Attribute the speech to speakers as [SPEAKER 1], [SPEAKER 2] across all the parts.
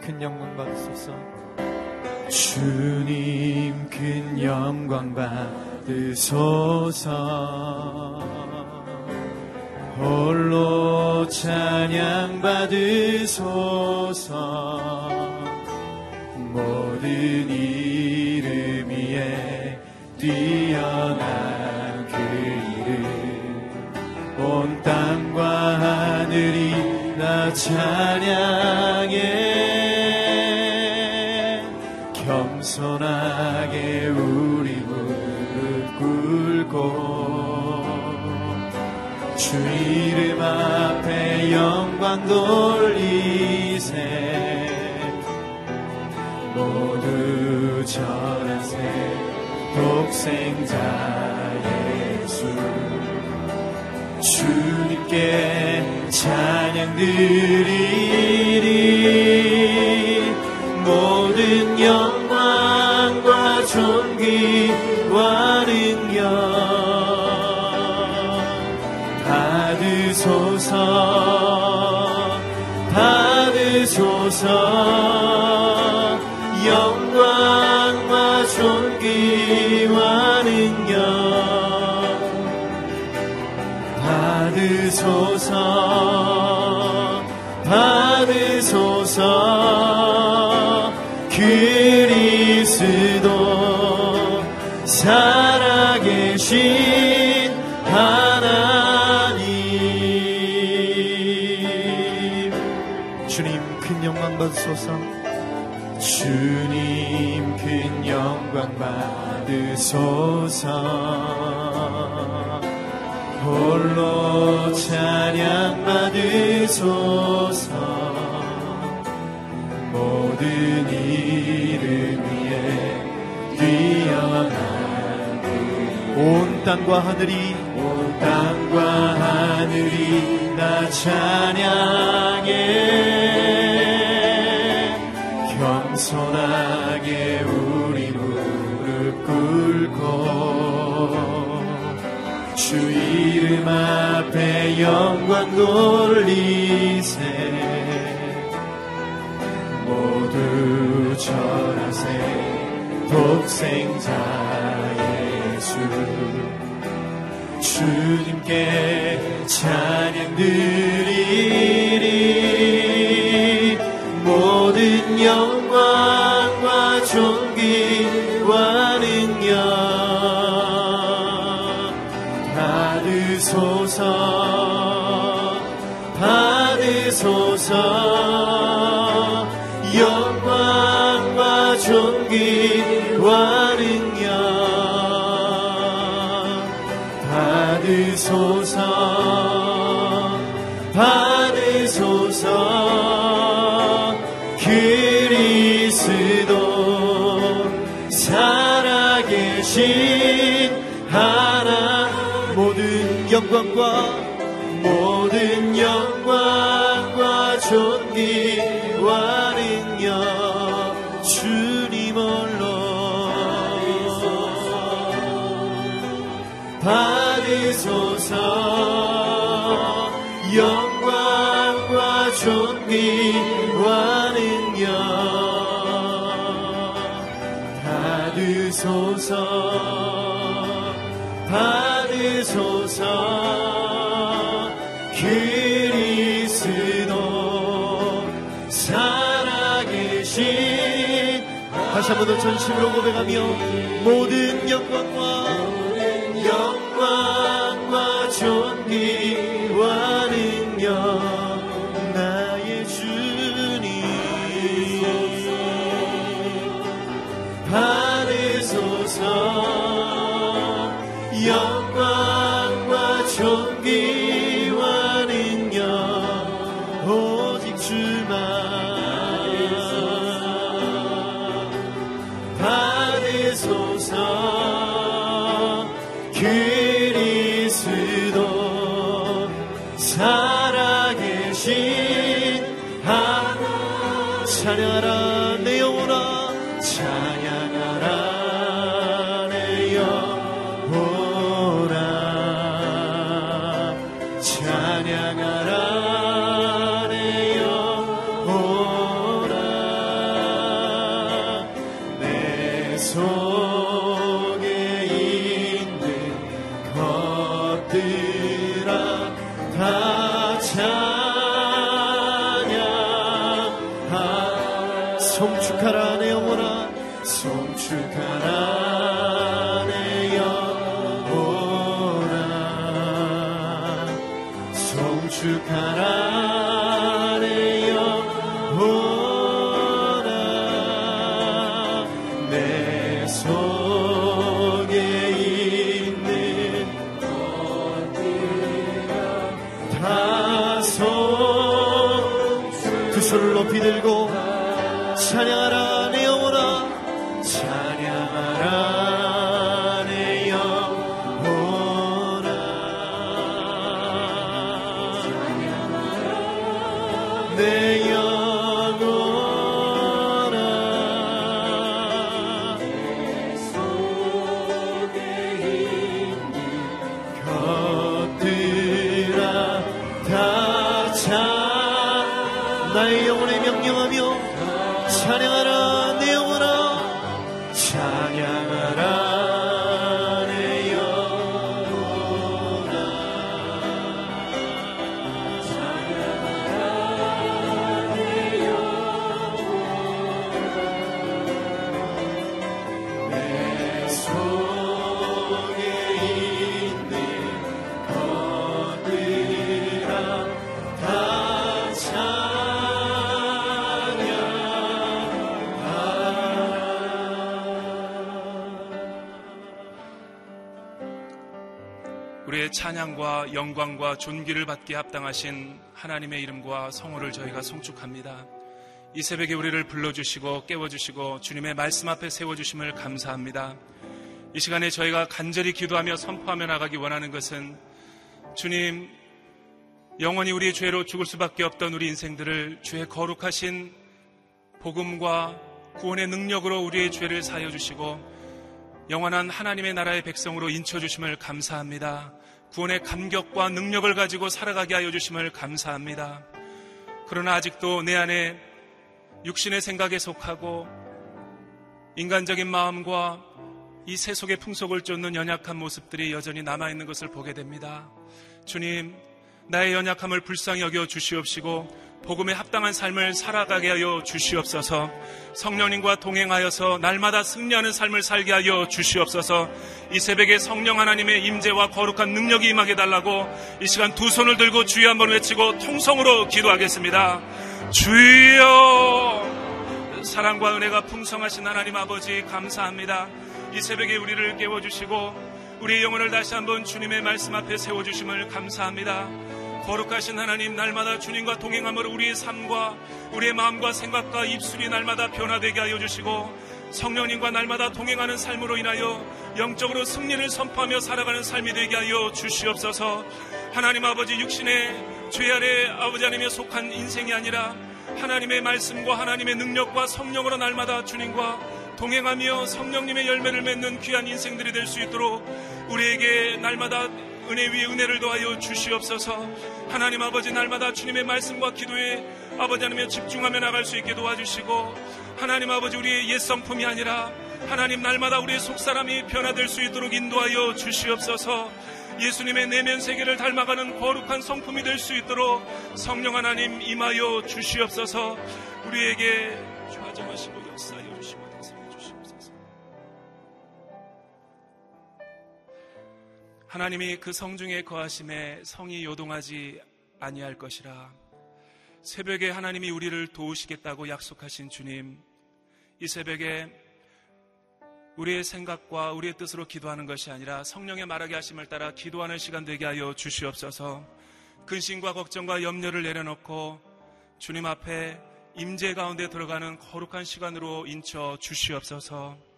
[SPEAKER 1] 큰 영광 받으소서.
[SPEAKER 2] 주님 큰 영광 받으소서. 홀로 찬양 받으소서. 모든 이름 위에 뛰어난 그 이름. 온 땅과 하늘이 나 찬양 주 이름 앞에 영광 돌리세. 모두 절하세. 독생자 예수. 주님께 찬양 드리리 받으소서. 영광과 존귀와 능력. 받으소서. 받으소서. 그리스도 살아계신
[SPEAKER 1] 받으소서.
[SPEAKER 2] 주님 큰 영광 받으소서. 홀로 찬양 받으소서. 모든 이름 위에 뛰어난
[SPEAKER 1] 온 땅과 하늘이
[SPEAKER 2] 온 땅과 하늘이 나 찬양해 겸손하게 우리 무릎 꿇고 주 이름 앞에 영광 돌리세 모두 절하세 독생자 예수. 주님께 찬양 드 받으소서. 받으소서. 영광과 존귀와 능력 받으소서. 받으소서. 그리스도 살아계신
[SPEAKER 1] 영광과
[SPEAKER 2] 모든 영광
[SPEAKER 1] 더 전심으로 고백하며 모든 영광과
[SPEAKER 2] 다 찬양하 성축하라 내 영혼아. 성축하라
[SPEAKER 3] 존귀를 받기에 합당하신 하나님의 이름과 성호를 저희가 송축합니다. 이 새벽에 우리를 불러주시고 깨워주시고 주님의 말씀 앞에 세워주심을 감사합니다. 이 시간에 저희가 간절히 기도하며 선포하며 나가기 원하는 것은 주님, 영원히 우리의 죄로 죽을 수밖에 없던 우리 인생들을 주의 거룩하신 복음과 구원의 능력으로 우리의 죄를 사여 주시고 영원한 하나님의 나라의 백성으로 인쳐 주심을 감사합니다. 구원의 감격과 능력을 가지고 살아가게 하여 주심을 감사합니다. 그러나 아직도 내 안에 육신의 생각에 속하고 인간적인 마음과 이 세속의 풍속을 쫓는 연약한 모습들이 여전히 남아있는 것을 보게 됩니다. 주님, 나의 연약함을 불쌍히 여겨 주시옵시고 복음에 합당한 삶을 살아가게 하여 주시옵소서. 성령님과 동행하여서 날마다 승리하는 삶을 살게 하여 주시옵소서. 이 새벽에 성령 하나님의 임재와 거룩한 능력이 임하게 달라고 이 시간 두 손을 들고 주여 한번 외치고 통성으로 기도하겠습니다. 주여 사랑과 은혜가 풍성하신 하나님 아버지 감사합니다. 이 새벽에 우리를 깨워 주시고 우리의 영혼을 다시 한번 주님의 말씀 앞에 세워 주심을 감사합니다 거룩하신 하나님 날마다 주님과 동행함으로 우리의 삶과 우리의 마음과 생각과 입술이 날마다 변화되게 하여 주시고 성령님과 날마다 동행하는 삶으로 인하여 영적으로 승리를 선포하며 살아가는 삶이 되게 하여 주시옵소서. 하나님 아버지 육신의 죄 아래 아버지 하나님에 속한 인생이 아니라 하나님의 말씀과 하나님의 능력과 성령으로 날마다 주님과 동행하며 성령님의 열매를 맺는 귀한 인생들이 될 수 있도록 우리에게 날마다 은혜 위에 은혜를 더하여 주시옵소서. 하나님 아버지 날마다 주님의 말씀과 기도에 아버지 하나님에 집중하며 나갈 수 있게 도와주시고 하나님 아버지 우리의 옛 성품이 아니라 하나님 날마다 우리의 속사람이 변화될 수 있도록 인도하여 주시옵소서. 예수님의 내면 세계를 닮아가는 거룩한 성품이 될 수 있도록 성령 하나님 임하여 주시옵소서. 우리에게 좌정하시고 하나님이 그 성중에 거하심에 성이 요동하지 아니할 것이라 새벽에 하나님이 우리를 도우시겠다고 약속하신 주님 이 새벽에 우리의 생각과 우리의 뜻으로 기도하는 것이 아니라 성령의 말하게 하심을 따라 기도하는 시간 되게 하여 주시옵소서. 근심과 걱정과 염려를 내려놓고 주님 앞에 임재 가운데 들어가는 거룩한 시간으로 인쳐 주시옵소서.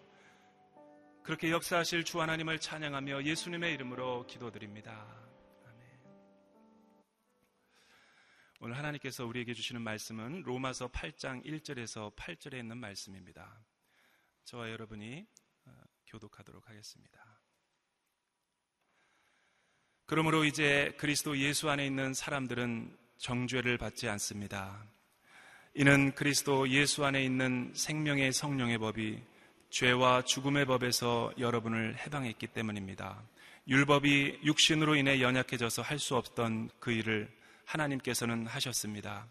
[SPEAKER 3] 그렇게 역사하실 주 하나님을 찬양하며 예수님의 이름으로 기도드립니다. 오늘 하나님께서 우리에게 주시는 말씀은 로마서 8장 1절에서 8절에 있는 말씀입니다. 저와 여러분이 교독하도록 하겠습니다. 그러므로 이제 그리스도 예수 안에 있는 사람들은 정죄를 받지 않습니다. 이는 그리스도 예수 안에 있는 생명의 성령의 법이 죄와 죽음의 법에서 여러분을 해방했기 때문입니다. 율법이 육신으로 인해 연약해져서 할 수 없던 그 일을 하나님께서는 하셨습니다.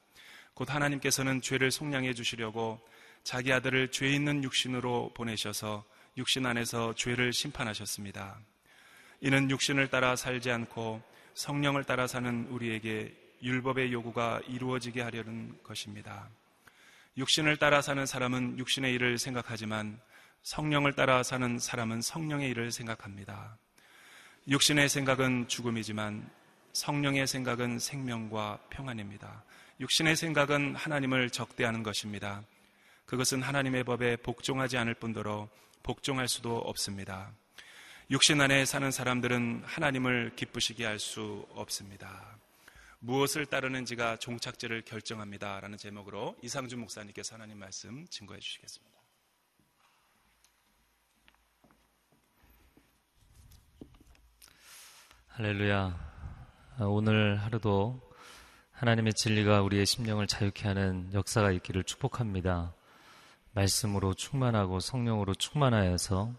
[SPEAKER 3] 곧 하나님께서는 죄를 속량해 주시려고 자기 아들을 죄 있는 육신으로 보내셔서 육신 안에서 죄를 심판하셨습니다. 이는 육신을 따라 살지 않고 성령을 따라 사는 우리에게 율법의 요구가 이루어지게 하려는 것입니다. 육신을 따라 사는 사람은 육신의 일을 생각하지만 성령을 따라 사는 사람은 성령의 일을 생각합니다. 육신의 생각은 죽음이지만 성령의 생각은 생명과 평안입니다. 육신의 생각은 하나님을 적대하는 것입니다. 그것은 하나님의 법에 복종하지 않을 뿐더러 복종할 수도 없습니다. 육신 안에 사는 사람들은 하나님을 기쁘시게 할 수 없습니다. 무엇을 따르는지가 종착지를 결정합니다. 라는 제목으로 이상준 목사님께서 하나님 말씀 증거해 주시겠습니다.
[SPEAKER 4] 할렐루야. 오늘 하루도 하나님의 진리가 우리의 심령을 자유케 하는 역사가 있기를 축복합니다. 말씀으로 충만하고 성령으로 충만하여서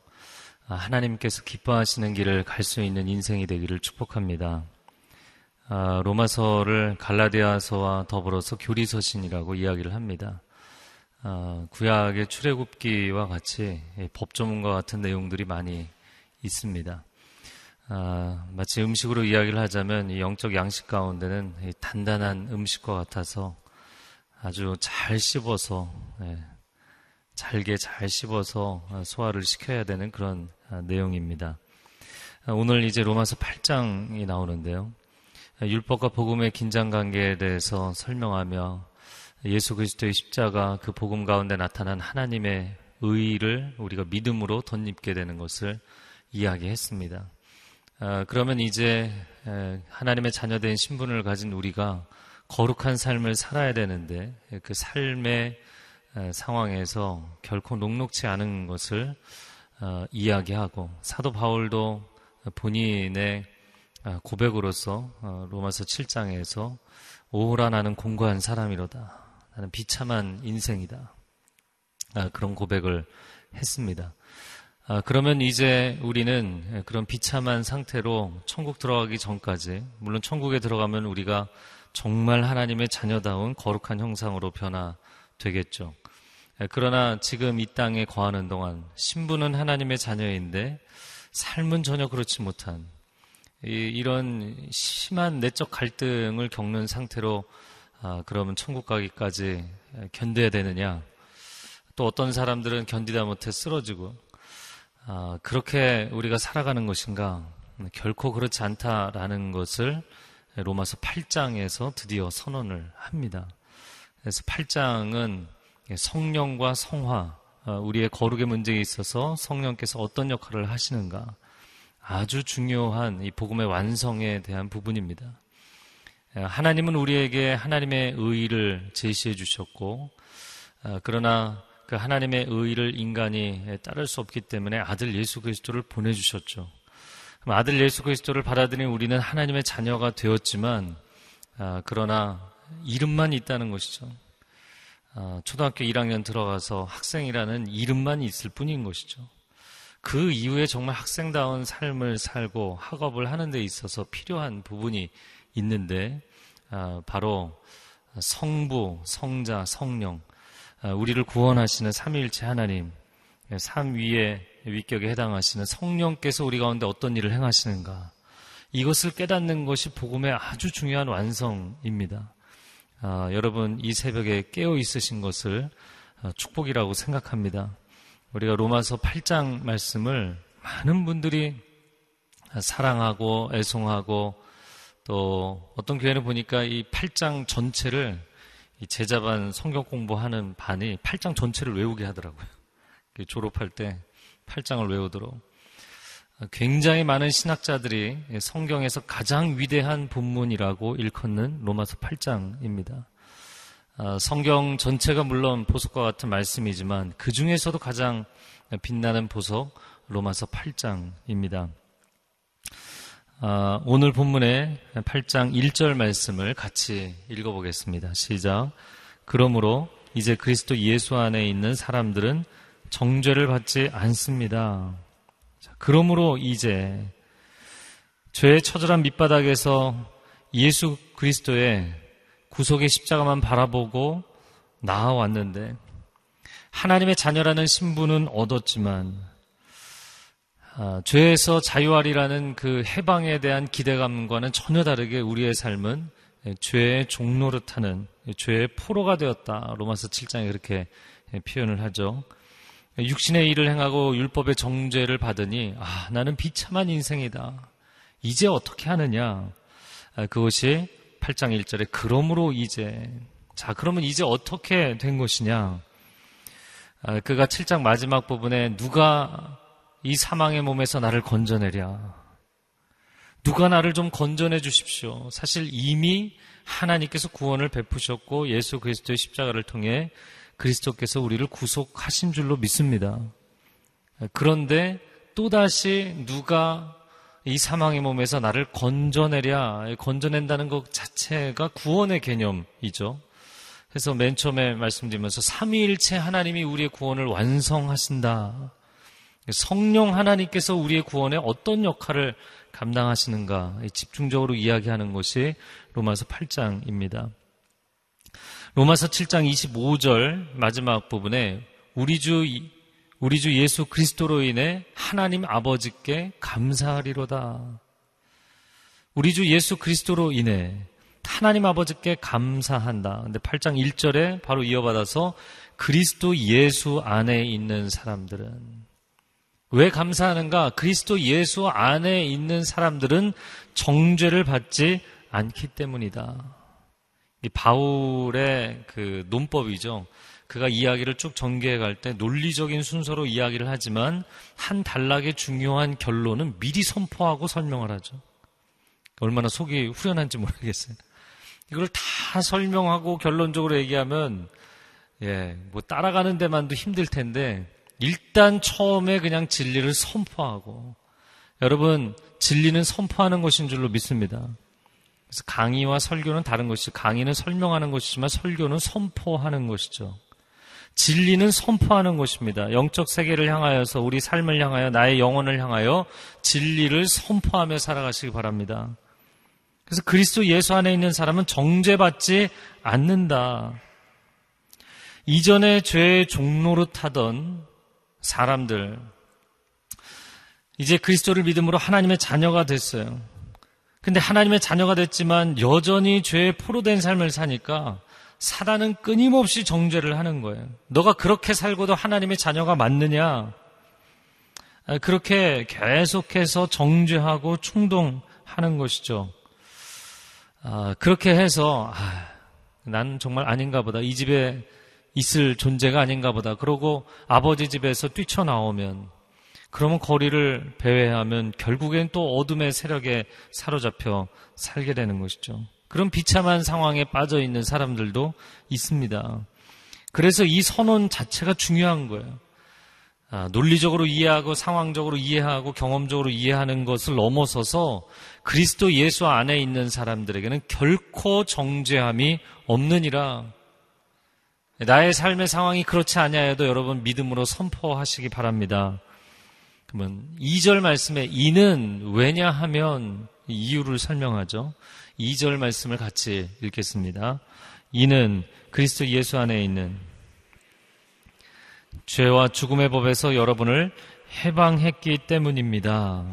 [SPEAKER 4] 하나님께서 기뻐하시는 길을 갈 수 있는 인생이 되기를 축복합니다. 아, 로마서를 갈라디아서와 더불어서 교리서신이라고 이야기를 합니다. 아, 구약의 출애굽기와 같이 법 조문과 같은 내용들이 많이 있습니다. 아, 마치 음식으로 이야기를 하자면 영적 양식 가운데는 단단한 음식과 같아서 아주 잘 씹어서 예, 잘게 잘 씹어서 소화를 시켜야 되는 그런 내용입니다. 오늘 이제 로마서 8장이 나오는데요. 율법과 복음의 긴장 관계에 대해서 설명하며 예수 그리스도의 십자가 그 복음 가운데 나타난 하나님의 의를 우리가 믿음으로 덧입게 되는 것을 이야기했습니다. 아, 그러면 이제 하나님의 자녀된 신분을 가진 우리가 거룩한 삶을 살아야 되는데 그 삶의 상황에서 결코 녹록치 않은 것을 어, 이야기하고 사도 바울도 본인의 아, 고백으로서 어, 로마서 7장에서 오호라 나는 공고한 사람이로다. 나는 비참한 인생이다. 아, 그런 고백을 했습니다. 아, 그러면 이제 우리는 그런 비참한 상태로 천국 들어가기 전까지, 물론 천국에 들어가면 우리가 정말 하나님의 자녀다운 거룩한 형상으로 변화되겠죠. 그러나 지금 이 땅에 거하는 동안 신부는 하나님의 자녀인데 삶은 전혀 그렇지 못한 이런 심한 내적 갈등을 겪는 상태로 아, 그러면 천국 가기까지 견뎌야 되느냐? 또 어떤 사람들은 견디다 못해 쓰러지고 아, 그렇게 우리가 살아가는 것인가? 결코 그렇지 않다라는 것을 로마서 8장에서 드디어 선언을 합니다. 그래서 8장은 성령과 성화, 아, 우리의 거룩의 문제에 있어서 성령께서 어떤 역할을 하시는가, 아주 중요한 이 복음의 완성에 대한 부분입니다. 하나님은 우리에게 하나님의 의의를 제시해 주셨고, 어, 그러나 그 하나님의 의의를 인간이 따를 수 없기 때문에 아들 예수 그리스도를 보내주셨죠. 아들 예수 그리스도를 받아들인 우리는 하나님의 자녀가 되었지만, 아, 그러나 이름만 있다는 것이죠. 아, 초등학교 1학년 들어가서 학생이라는 이름만 있을 뿐인 것이죠. 그 이후에 정말 학생다운 삶을 살고 학업을 하는 데 있어서 필요한 부분이 있는데 아, 바로 성부, 성자, 성령 아, 우리를 구원하시는 삼위일체 하나님 삼위의 위격에 해당하시는 성령께서 우리 가운데 어떤 일을 행하시는가 이것을 깨닫는 것이 복음의 아주 중요한 완성입니다. 아, 여러분 이 새벽에 깨어 있으신 것을 축복이라고 생각합니다. 우리가 로마서 8장 말씀을 많은 분들이 사랑하고 애송하고 또 어떤 교회는 보니까 이 8장 전체를 이 제자반 성경 공부하는 반이 8장 전체를 외우게 하더라고요. 졸업할 때 8장을 외우도록. 굉장히 많은 신학자들이 성경에서 가장 위대한 본문이라고 일컫는 로마서 8장입니다. 어, 성경 전체가 물론 보석과 같은 말씀이지만 그 중에서도 가장 빛나는 보석 로마서 8장입니다. 어, 오늘 본문의 8장 1절 말씀을 같이 읽어보겠습니다. 시작. 그러므로 이제 그리스도 예수 안에 있는 사람들은 정죄를 받지 않습니다. 자, 그러므로 이제 죄의 처절한 밑바닥에서 예수 그리스도의 구속의 십자가만 바라보고 나아왔는데 하나님의 자녀라는 신분은 얻었지만 아, 죄에서 자유하리라는 그 해방에 대한 기대감과는 전혀 다르게 우리의 삶은 죄의 종로를타는 죄의 포로가 되었다. 로마서 7장에 그렇게 표현을 하죠. 육신의 일을 행하고 율법의 정죄를 받으니 아 나는 비참한 인생이다. 이제 어떻게 하느냐? 아, 그것이 8장 1절에 그러므로 이제 자 그러면 이제 어떻게 된 것이냐? 아, 그가 7장 마지막 부분에 누가 이 사망의 몸에서 나를 건져내랴? 누가 나를 좀 건져내 주십시오. 사실 이미 하나님께서 구원을 베푸셨고 예수 그리스도의 십자가를 통해 그리스도께서 우리를 구속하신 줄로 믿습니다. 그런데 또다시 누가 이 사망의 몸에서 나를 건져내랴, 건져낸다는 것 자체가 구원의 개념이죠. 그래서 맨 처음에 말씀드리면서 삼위일체 하나님이 우리의 구원을 완성하신다. 성령 하나님께서 우리의 구원에 어떤 역할을 감당하시는가 집중적으로 이야기하는 것이 로마서 8장입니다. 로마서 7장 25절 마지막 부분에 우리 주 우리 주 예수 그리스도로 인해 하나님 아버지께 감사하리로다. 우리 주 예수 그리스도로 인해 하나님 아버지께 감사한다. 근데 8장 1절에 바로 이어받아서 그리스도 예수 안에 있는 사람들은 왜 감사하는가? 그리스도 예수 안에 있는 사람들은 정죄를 받지 않기 때문이다. 이 바울의 그 논법이죠. 그가 이야기를 쭉 전개해 갈 때 논리적인 순서로 이야기를 하지만 한 단락의 중요한 결론은 미리 선포하고 설명을 하죠. 얼마나 속이 후련한지 모르겠어요. 이걸 다 설명하고 결론적으로 얘기하면 예, 뭐 따라가는 데만도 힘들 텐데 일단 처음에 그냥 진리를 선포하고 여러분 진리는 선포하는 것인 줄로 믿습니다. 그래서 강의와 설교는 다른 것이 강의는 설명하는 것이지만 설교는 선포하는 것이죠. 진리는 선포하는 것입니다. 영적 세계를 향하여서 우리 삶을 향하여 나의 영혼을 향하여 진리를 선포하며 살아가시기 바랍니다. 그래서 그리스도 예수 안에 있는 사람은 정죄받지 않는다. 이전에 죄의 종로로 타던 사람들, 이제 그리스도를 믿음으로 하나님의 자녀가 됐어요. 근데 하나님의 자녀가 됐지만 여전히 죄에 포로된 삶을 사니까 사단은 끊임없이 정죄를 하는 거예요. 너가 그렇게 살고도 하나님의 자녀가 맞느냐? 아, 그렇게 계속해서 정죄하고 충동하는 것이죠. 아, 그렇게 해서 아, 난 정말 아닌가 보다. 이 집에 있을 존재가 아닌가 보다. 그러고 아버지 집에서 뛰쳐나오면 그러면 거리를 배회하면 결국엔 또 어둠의 세력에 사로잡혀 살게 되는 것이죠. 그런 비참한 상황에 빠져 있는 사람들도 있습니다. 그래서 이 선언 자체가 중요한 거예요. 아, 논리적으로 이해하고 상황적으로 이해하고 경험적으로 이해하는 것을 넘어서서 그리스도 예수 안에 있는 사람들에게는 결코 정죄함이 없느니라. 나의 삶의 상황이 그렇지 않냐해도 여러분 믿음으로 선포하시기 바랍니다. 그러면 2절 말씀에 이는 왜냐하면 이유를 설명하죠. 2절 말씀을 같이 읽겠습니다. 이는 그리스도 예수 안에 있는 죄와 죽음의 법에서 여러분을 해방했기 때문입니다.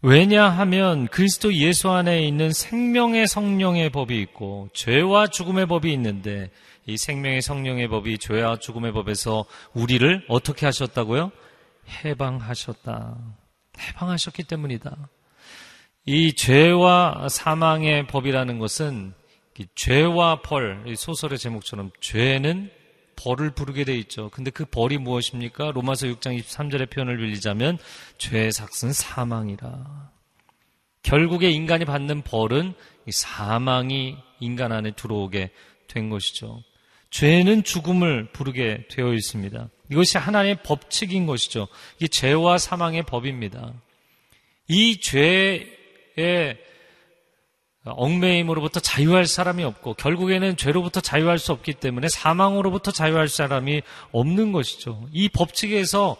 [SPEAKER 4] 왜냐하면 그리스도 예수 안에 있는 생명의 성령의 법이 있고 죄와 죽음의 법이 있는데 이 생명의 성령의 법이 죄와 죽음의 법에서 우리를 어떻게 하셨다고요? 해방하셨다. 해방하셨기 때문이다. 이 죄와 사망의 법이라는 것은 죄와 벌, 소설의 제목처럼 죄는 벌을 부르게 돼 있죠. 근데 그 벌이 무엇입니까? 로마서 6장 23절의 표현을 빌리자면 죄의 삭은 사망이라. 결국에 인간이 받는 벌은 사망이 인간 안에 들어오게 된 것이죠. 죄는 죽음을 부르게 되어 있습니다. 이것이 하나님의 법칙인 것이죠. 이게 죄와 사망의 법입니다. 이 죄의 얽매임으로부터 자유할 사람이 없고 결국에는 죄로부터 자유할 수 없기 때문에 사망으로부터 자유할 사람이 없는 것이죠. 이 법칙에서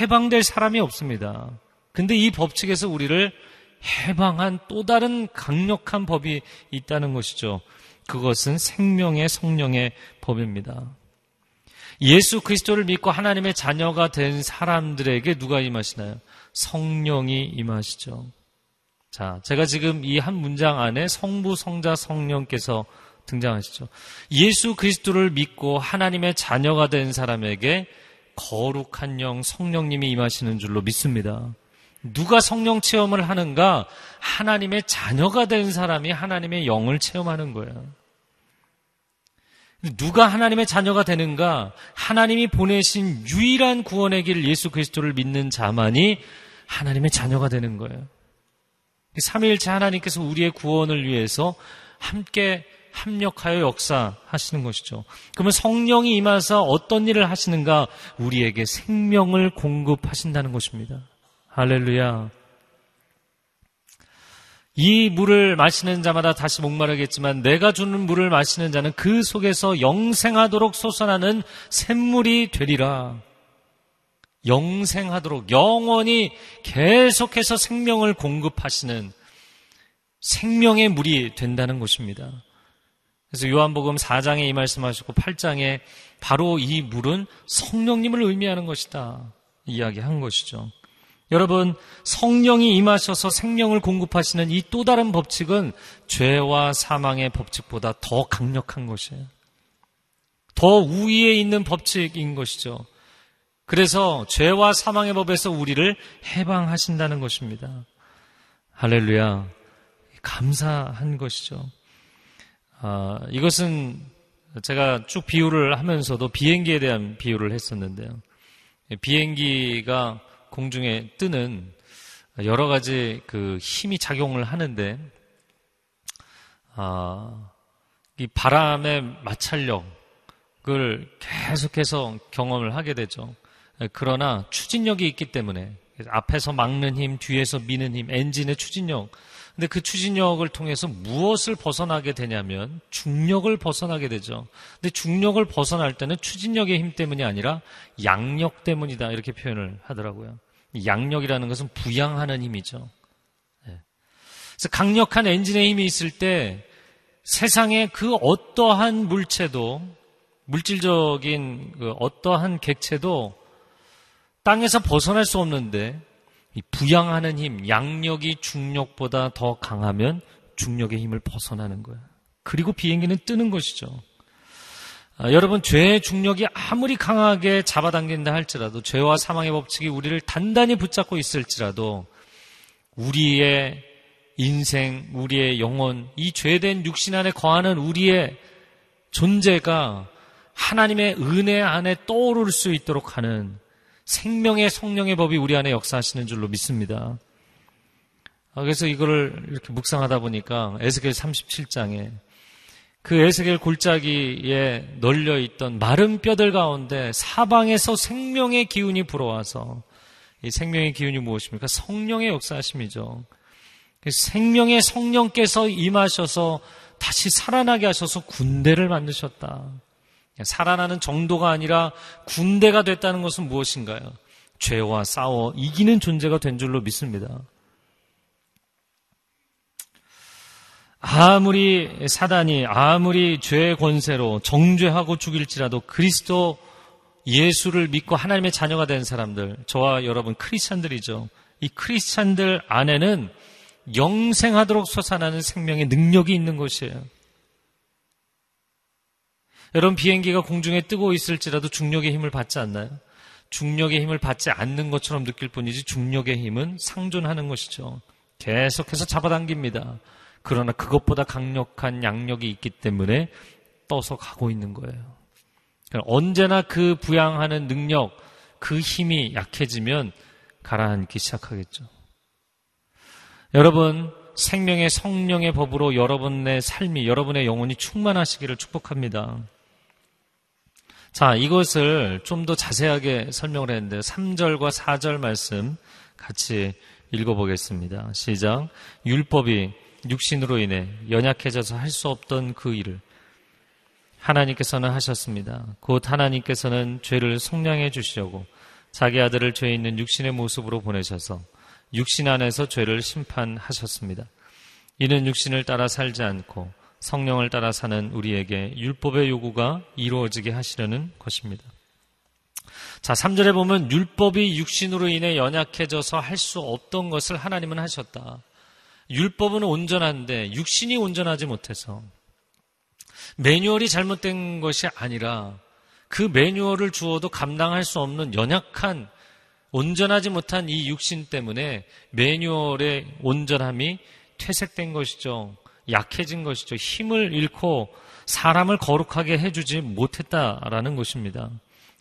[SPEAKER 4] 해방될 사람이 없습니다. 근데 이 법칙에서 우리를 해방한 또 다른 강력한 법이 있다는 것이죠. 그것은 생명의 성령의 법입니다. 예수 그리스도를 믿고 하나님의 자녀가 된 사람들에게 누가 임하시나요? 성령이 임하시죠. 자, 제가 지금 이 한 문장 안에 성부, 성자, 성령께서 등장하시죠. 예수 그리스도를 믿고 하나님의 자녀가 된 사람에게 거룩한 영 성령님이 임하시는 줄로 믿습니다. 누가 성령 체험을 하는가? 하나님의 자녀가 된 사람이 하나님의 영을 체험하는 거예요. 누가 하나님의 자녀가 되는가? 하나님이 보내신 유일한 구원의 길 예수 그리스도를 믿는 자만이 하나님의 자녀가 되는 거예요. 삼위일체 하나님께서 우리의 구원을 위해서 함께 합력하여 역사하시는 것이죠. 그러면 성령이 임하서 어떤 일을 하시는가? 우리에게 생명을 공급하신다는 것입니다. 할렐루야. 이 물을 마시는 자마다 다시 목마르겠지만 내가 주는 물을 마시는 자는 그 속에서 영생하도록 솟아나는 샘물이 되리라. 영생하도록 영원히 계속해서 생명을 공급하시는 생명의 물이 된다는 것입니다. 그래서 요한복음 4장에 이 말씀하셨고 8장에 바로 이 물은 성령님을 의미하는 것이다. 이야기한 것이죠. 여러분, 성령이 임하셔서 생명을 공급하시는 이 또 다른 법칙은 죄와 사망의 법칙보다 더 강력한 것이에요. 더 우위에 있는 법칙인 것이죠. 그래서 죄와 사망의 법에서 우리를 해방하신다는 것입니다. 할렐루야. 감사한 것이죠. 아, 이것은 제가 쭉 비유를 하면서도 비행기에 대한 비유를 했었는데요. 비행기가 공중에 뜨는 여러 가지 그 힘이 작용을 하는데, 아, 이 바람의 마찰력을 계속해서 경험을 하게 되죠. 그러나 추진력이 있기 때문에 앞에서 막는 힘, 뒤에서 미는 힘, 엔진의 추진력. 근데 그 추진력을 통해서 무엇을 벗어나게 되냐면 중력을 벗어나게 되죠. 근데 중력을 벗어날 때는 추진력의 힘 때문이 아니라 양력 때문이다. 이렇게 표현을 하더라고요. 양력이라는 것은 부양하는 힘이죠. 네. 그래서 강력한 엔진의 힘이 있을 때 세상에 그 어떠한 물체도 물질적인 그 어떠한 객체도 땅에서 벗어날 수 없는데 부양하는 힘, 양력이 중력보다 더 강하면 중력의 힘을 벗어나는 거예요. 그리고 비행기는 뜨는 것이죠. 아, 여러분, 죄의 중력이 아무리 강하게 잡아당긴다 할지라도, 죄와 사망의 법칙이 우리를 단단히 붙잡고 있을지라도, 우리의 인생, 우리의 영혼, 이 죄된 육신 안에 거하는 우리의 존재가 하나님의 은혜 안에 떠오를 수 있도록 하는 생명의 성령의 법이 우리 안에 역사하시는 줄로 믿습니다. 아, 그래서 이거를 이렇게 묵상하다 보니까 에스겔 37장에 그 에스겔 골짜기에 널려 있던 마른 뼈들 가운데 사방에서 생명의 기운이 불어와서 이 생명의 기운이 무엇입니까? 성령의 역사하심이죠. 생명의 성령께서 임하셔서 다시 살아나게 하셔서 군대를 만드셨다. 살아나는 정도가 아니라 군대가 됐다는 것은 무엇인가요? 죄와 싸워 이기는 존재가 된 줄로 믿습니다. 아무리 사단이 아무리 죄의 권세로 정죄하고 죽일지라도 그리스도 예수를 믿고 하나님의 자녀가 된 사람들, 저와 여러분 크리스찬들이죠. 이 크리스찬들 안에는 영생하도록 솟아나는 생명의 능력이 있는 것이에요. 여러분 비행기가 공중에 뜨고 있을지라도 중력의 힘을 받지 않나요? 중력의 힘을 받지 않는 것처럼 느낄 뿐이지 중력의 힘은 상존하는 것이죠. 계속해서 잡아당깁니다. 그러나 그것보다 강력한 양력이 있기 때문에 떠서 가고 있는 거예요. 그러니까 언제나 그 부양하는 능력, 그 힘이 약해지면 가라앉기 시작하겠죠. 여러분, 생명의 성령의 법으로 여러분의 삶이, 여러분의 영혼이 충만하시기를 축복합니다. 자, 이것을 좀 더 자세하게 설명을 했는데 3절과 4절 말씀 같이 읽어보겠습니다. 시작. 율법이 육신으로 인해 연약해져서 할 수 없던 그 일을 하나님께서는 하셨습니다. 곧 하나님께서는 죄를 속량해 주시려고 자기 아들을 죄 있는 육신의 모습으로 보내셔서 육신 안에서 죄를 심판하셨습니다. 이는 육신을 따라 살지 않고 성령을 따라 사는 우리에게 율법의 요구가 이루어지게 하시려는 것입니다. 자, 3절에 보면 율법이 육신으로 인해 연약해져서 할 수 없던 것을 하나님은 하셨다. 율법은 온전한데 육신이 온전하지 못해서 매뉴얼이 잘못된 것이 아니라 그 매뉴얼을 주어도 감당할 수 없는 연약한 온전하지 못한 이 육신 때문에 매뉴얼의 온전함이 퇴색된 것이죠. 약해진 것이죠. 힘을 잃고 사람을 거룩하게 해주지 못했다라는 것입니다.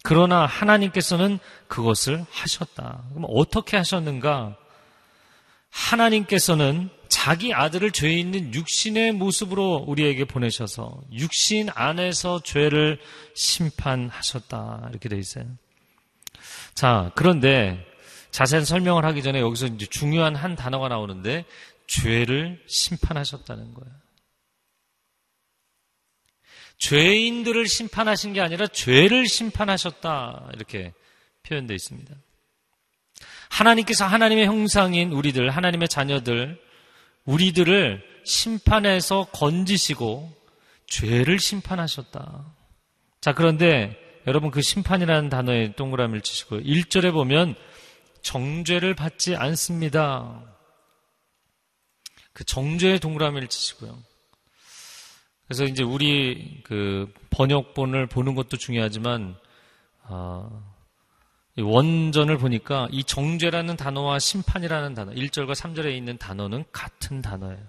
[SPEAKER 4] 그러나 하나님께서는 그것을 하셨다. 그럼 어떻게 하셨는가? 하나님께서는 자기 아들을 죄 있는 육신의 모습으로 우리에게 보내셔서 육신 안에서 죄를 심판하셨다. 이렇게 돼 있어요. 자, 그런데 자세한 설명을 하기 전에 여기서 이제 중요한 한 단어가 나오는데 죄를 심판하셨다는 거예요. 죄인들을 심판하신 게 아니라 죄를 심판하셨다. 이렇게 표현되어 있습니다. 하나님께서 하나님의 형상인 우리들, 하나님의 자녀들, 우리들을 심판해서 건지시고 죄를 심판하셨다. 자, 그런데 여러분 그 심판이라는 단어에 동그라미를 치시고요. 1절에 보면 정죄를 받지 않습니다. 그 정죄의 동그라미를 치시고요. 그래서 이제 우리 그 번역본을 보는 것도 중요하지만 어, 원전을 보니까 이 정죄라는 단어와 심판이라는 단어, 1절과 3절에 있는 단어는 같은 단어예요.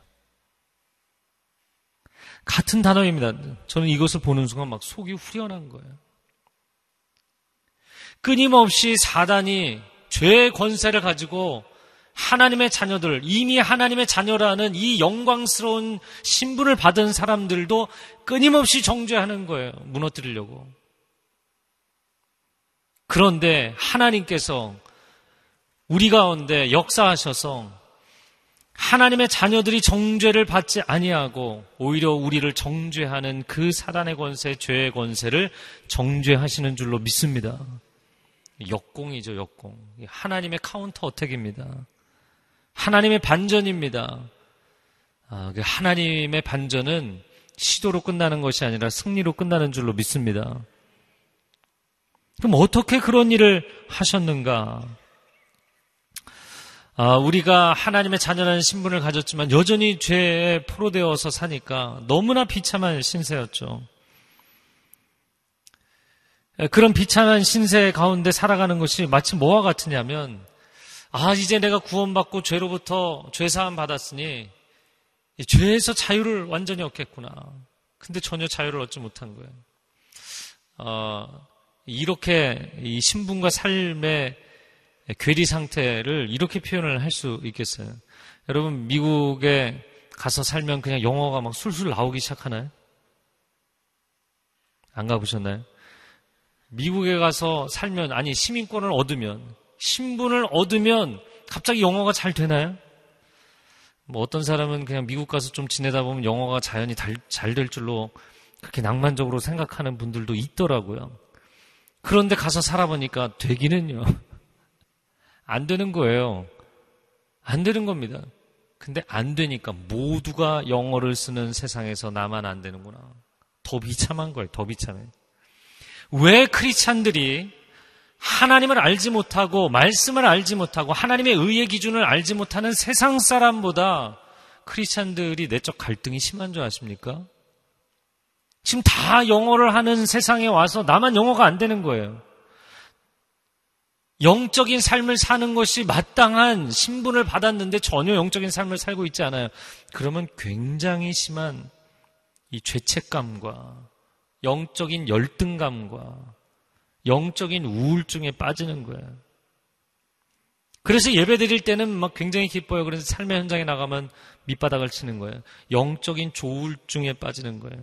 [SPEAKER 4] 같은 단어입니다. 저는 이것을 보는 순간 막 속이 후련한 거예요. 끊임없이 사단이 죄의 권세를 가지고 하나님의 자녀들, 이미 하나님의 자녀라는 이 영광스러운 신분을 받은 사람들도 끊임없이 정죄하는 거예요. 무너뜨리려고. 그런데 하나님께서 우리 가운데 역사하셔서 하나님의 자녀들이 정죄를 받지 아니하고 오히려 우리를 정죄하는 그 사단의 권세, 죄의 권세를 정죄하시는 줄로 믿습니다. 역공이죠, 역공. 하나님의 counter attack입니다. 하나님의 반전입니다. 아, 그 하나님의 반전은 시도로 끝나는 것이 아니라 승리로 끝나는 줄로 믿습니다. 그럼 어떻게 그런 일을 하셨는가? 아, 우리가 하나님의 자녀라는 신분을 가졌지만 여전히 죄에 포로되어서 사니까 너무나 비참한 신세였죠. 그런 비참한 신세 가운데 살아가는 것이 마치 뭐와 같으냐면, 아, 이제 내가 구원받고 죄로부터 죄사함 받았으니, 죄에서 자유를 완전히 얻겠구나. 근데 전혀 자유를 얻지 못한 거예요. 어, 이렇게 이 신분과 삶의 괴리 상태를 이렇게 표현을 할 수 있겠어요. 여러분, 미국에 가서 살면 그냥 영어가 막 술술 나오기 시작하나요? 안 가보셨나요? 미국에 가서 살면, 아니, 시민권을 얻으면, 신분을 얻으면 갑자기 영어가 잘 되나요? 뭐 어떤 사람은 그냥 미국 가서 좀 지내다 보면 영어가 자연히 잘 될 줄로 그렇게 낭만적으로 생각하는 분들도 있더라고요. 그런데 가서 살아보니까 되기는요. 안 되는 거예요. 안 되는 겁니다. 근데 안 되니까 모두가 영어를 쓰는 세상에서 나만 안 되는구나. 더 비참한 거예요. 더 비참해. 왜 크리스찬들이 하나님을 알지 못하고 말씀을 알지 못하고 하나님의 의의 기준을 알지 못하는 세상 사람보다 크리스찬들이 내적 갈등이 심한 줄 아십니까? 지금 다 영어를 하는 세상에 와서 나만 영어가 안 되는 거예요. 영적인 삶을 사는 것이 마땅한 신분을 받았는데 전혀 영적인 삶을 살고 있지 않아요. 그러면 굉장히 심한 이 죄책감과 영적인 열등감과 영적인 우울증에 빠지는 거예요. 그래서 예배 드릴 때는 막 굉장히 기뻐요. 그래서 삶의 현장에 나가면 밑바닥을 치는 거예요. 영적인 조울증에 빠지는 거예요.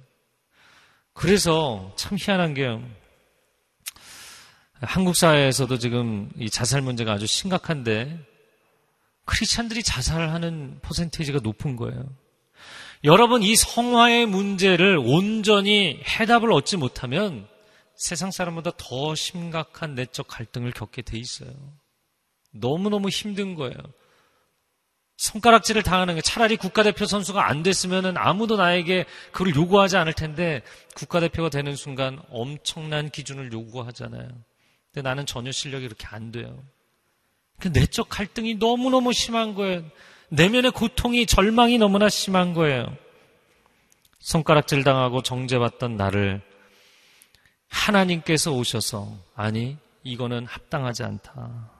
[SPEAKER 4] 그래서 참 희한한 게 한국 사회에서도 지금 이 자살 문제가 아주 심각한데 크리스찬들이 자살하는 퍼센테이지가 높은 거예요. 여러분 이 성화의 문제를 온전히 해답을 얻지 못하면 세상 사람보다 더 심각한 내적 갈등을 겪게 돼 있어요. 너무너무 힘든 거예요. 손가락질을 당하는 게 차라리 국가대표 선수가 안 됐으면 아무도 나에게 그걸 요구하지 않을 텐데 국가대표가 되는 순간 엄청난 기준을 요구하잖아요. 근데 나는 전혀 실력이 그렇게 안 돼요. 그 내적 갈등이 너무너무 심한 거예요. 내면의 고통이 절망이 너무나 심한 거예요. 손가락질 당하고 정죄받던 나를 하나님께서 오셔서 아니 이거는 합당하지 않다.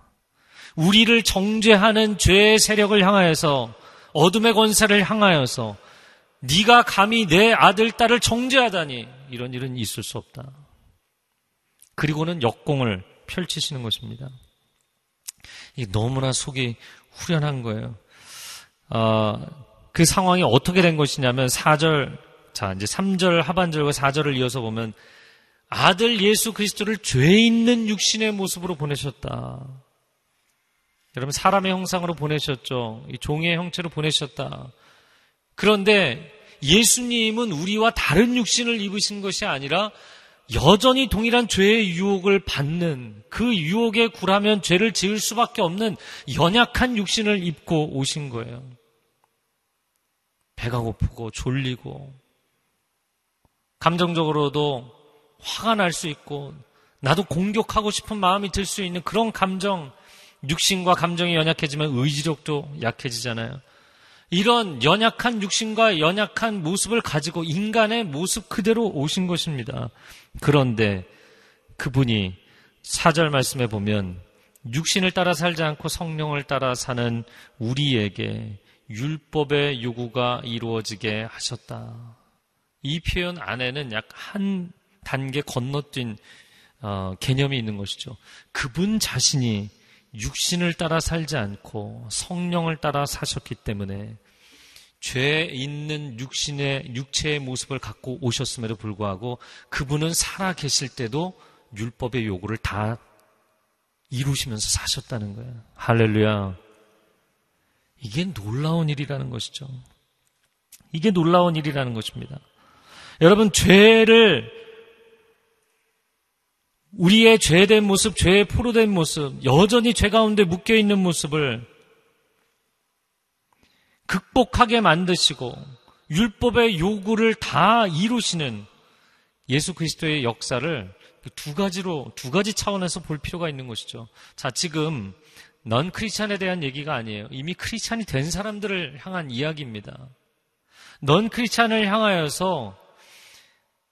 [SPEAKER 4] 우리를 정죄하는 죄의 세력을 향하여서 어둠의 권세를 향하여서 네가 감히 내 아들 딸을 정죄하다니 이런 일은 있을 수 없다. 그리고는 역공을 펼치시는 것입니다. 이 너무나 속이 후련한 거예요. 어, 그 상황이 어떻게 된 것이냐면 4절 자 이제 3절 하반절과 4절을 이어서 보면 아들 예수 그리스도를 죄 있는 육신의 모습으로 보내셨다. 여러분 사람의 형상으로 보내셨죠. 이 종의 형체로 보내셨다. 그런데 예수님은 우리와 다른 육신을 입으신 것이 아니라 여전히 동일한 죄의 유혹을 받는 그 유혹에 굴하면 죄를 지을 수밖에 없는 연약한 육신을 입고 오신 거예요. 배가 고프고 졸리고 감정적으로도 화가 날 수 있고 나도 공격하고 싶은 마음이 들 수 있는 그런 감정 육신과 감정이 연약해지면 의지력도 약해지잖아요. 이런 연약한 육신과 연약한 모습을 가지고 인간의 모습 그대로 오신 것입니다. 그런데 그분이 사절 말씀에 보면 육신을 따라 살지 않고 성령을 따라 사는 우리에게 율법의 요구가 이루어지게 하셨다. 이 표현 안에는 약 한 단계 건너뛴 어, 개념이 있는 것이죠. 그분 자신이 육신을 따라 살지 않고 성령을 따라 사셨기 때문에 죄 있는 육신의 육체의 모습을 갖고 오셨음에도 불구하고 그분은 살아 계실 때도 율법의 요구를 다 이루시면서 사셨다는 거예요. 할렐루야. 이게 놀라운 일이라는 것이죠. 이게 놀라운 일이라는 것입니다. 여러분, 죄를 우리의 죄된 모습, 죄의 포로된 모습, 여전히 죄 가운데 묶여 있는 모습을 극복하게 만드시고 율법의 요구를 다 이루시는 예수 그리스도의 역사를 두 가지로 두 가지 차원에서 볼 필요가 있는 것이죠. 자, 지금 넌 크리스찬에 대한 얘기가 아니에요. 이미 크리스찬이 된 사람들을 향한 이야기입니다. 넌 크리스찬을 향하여서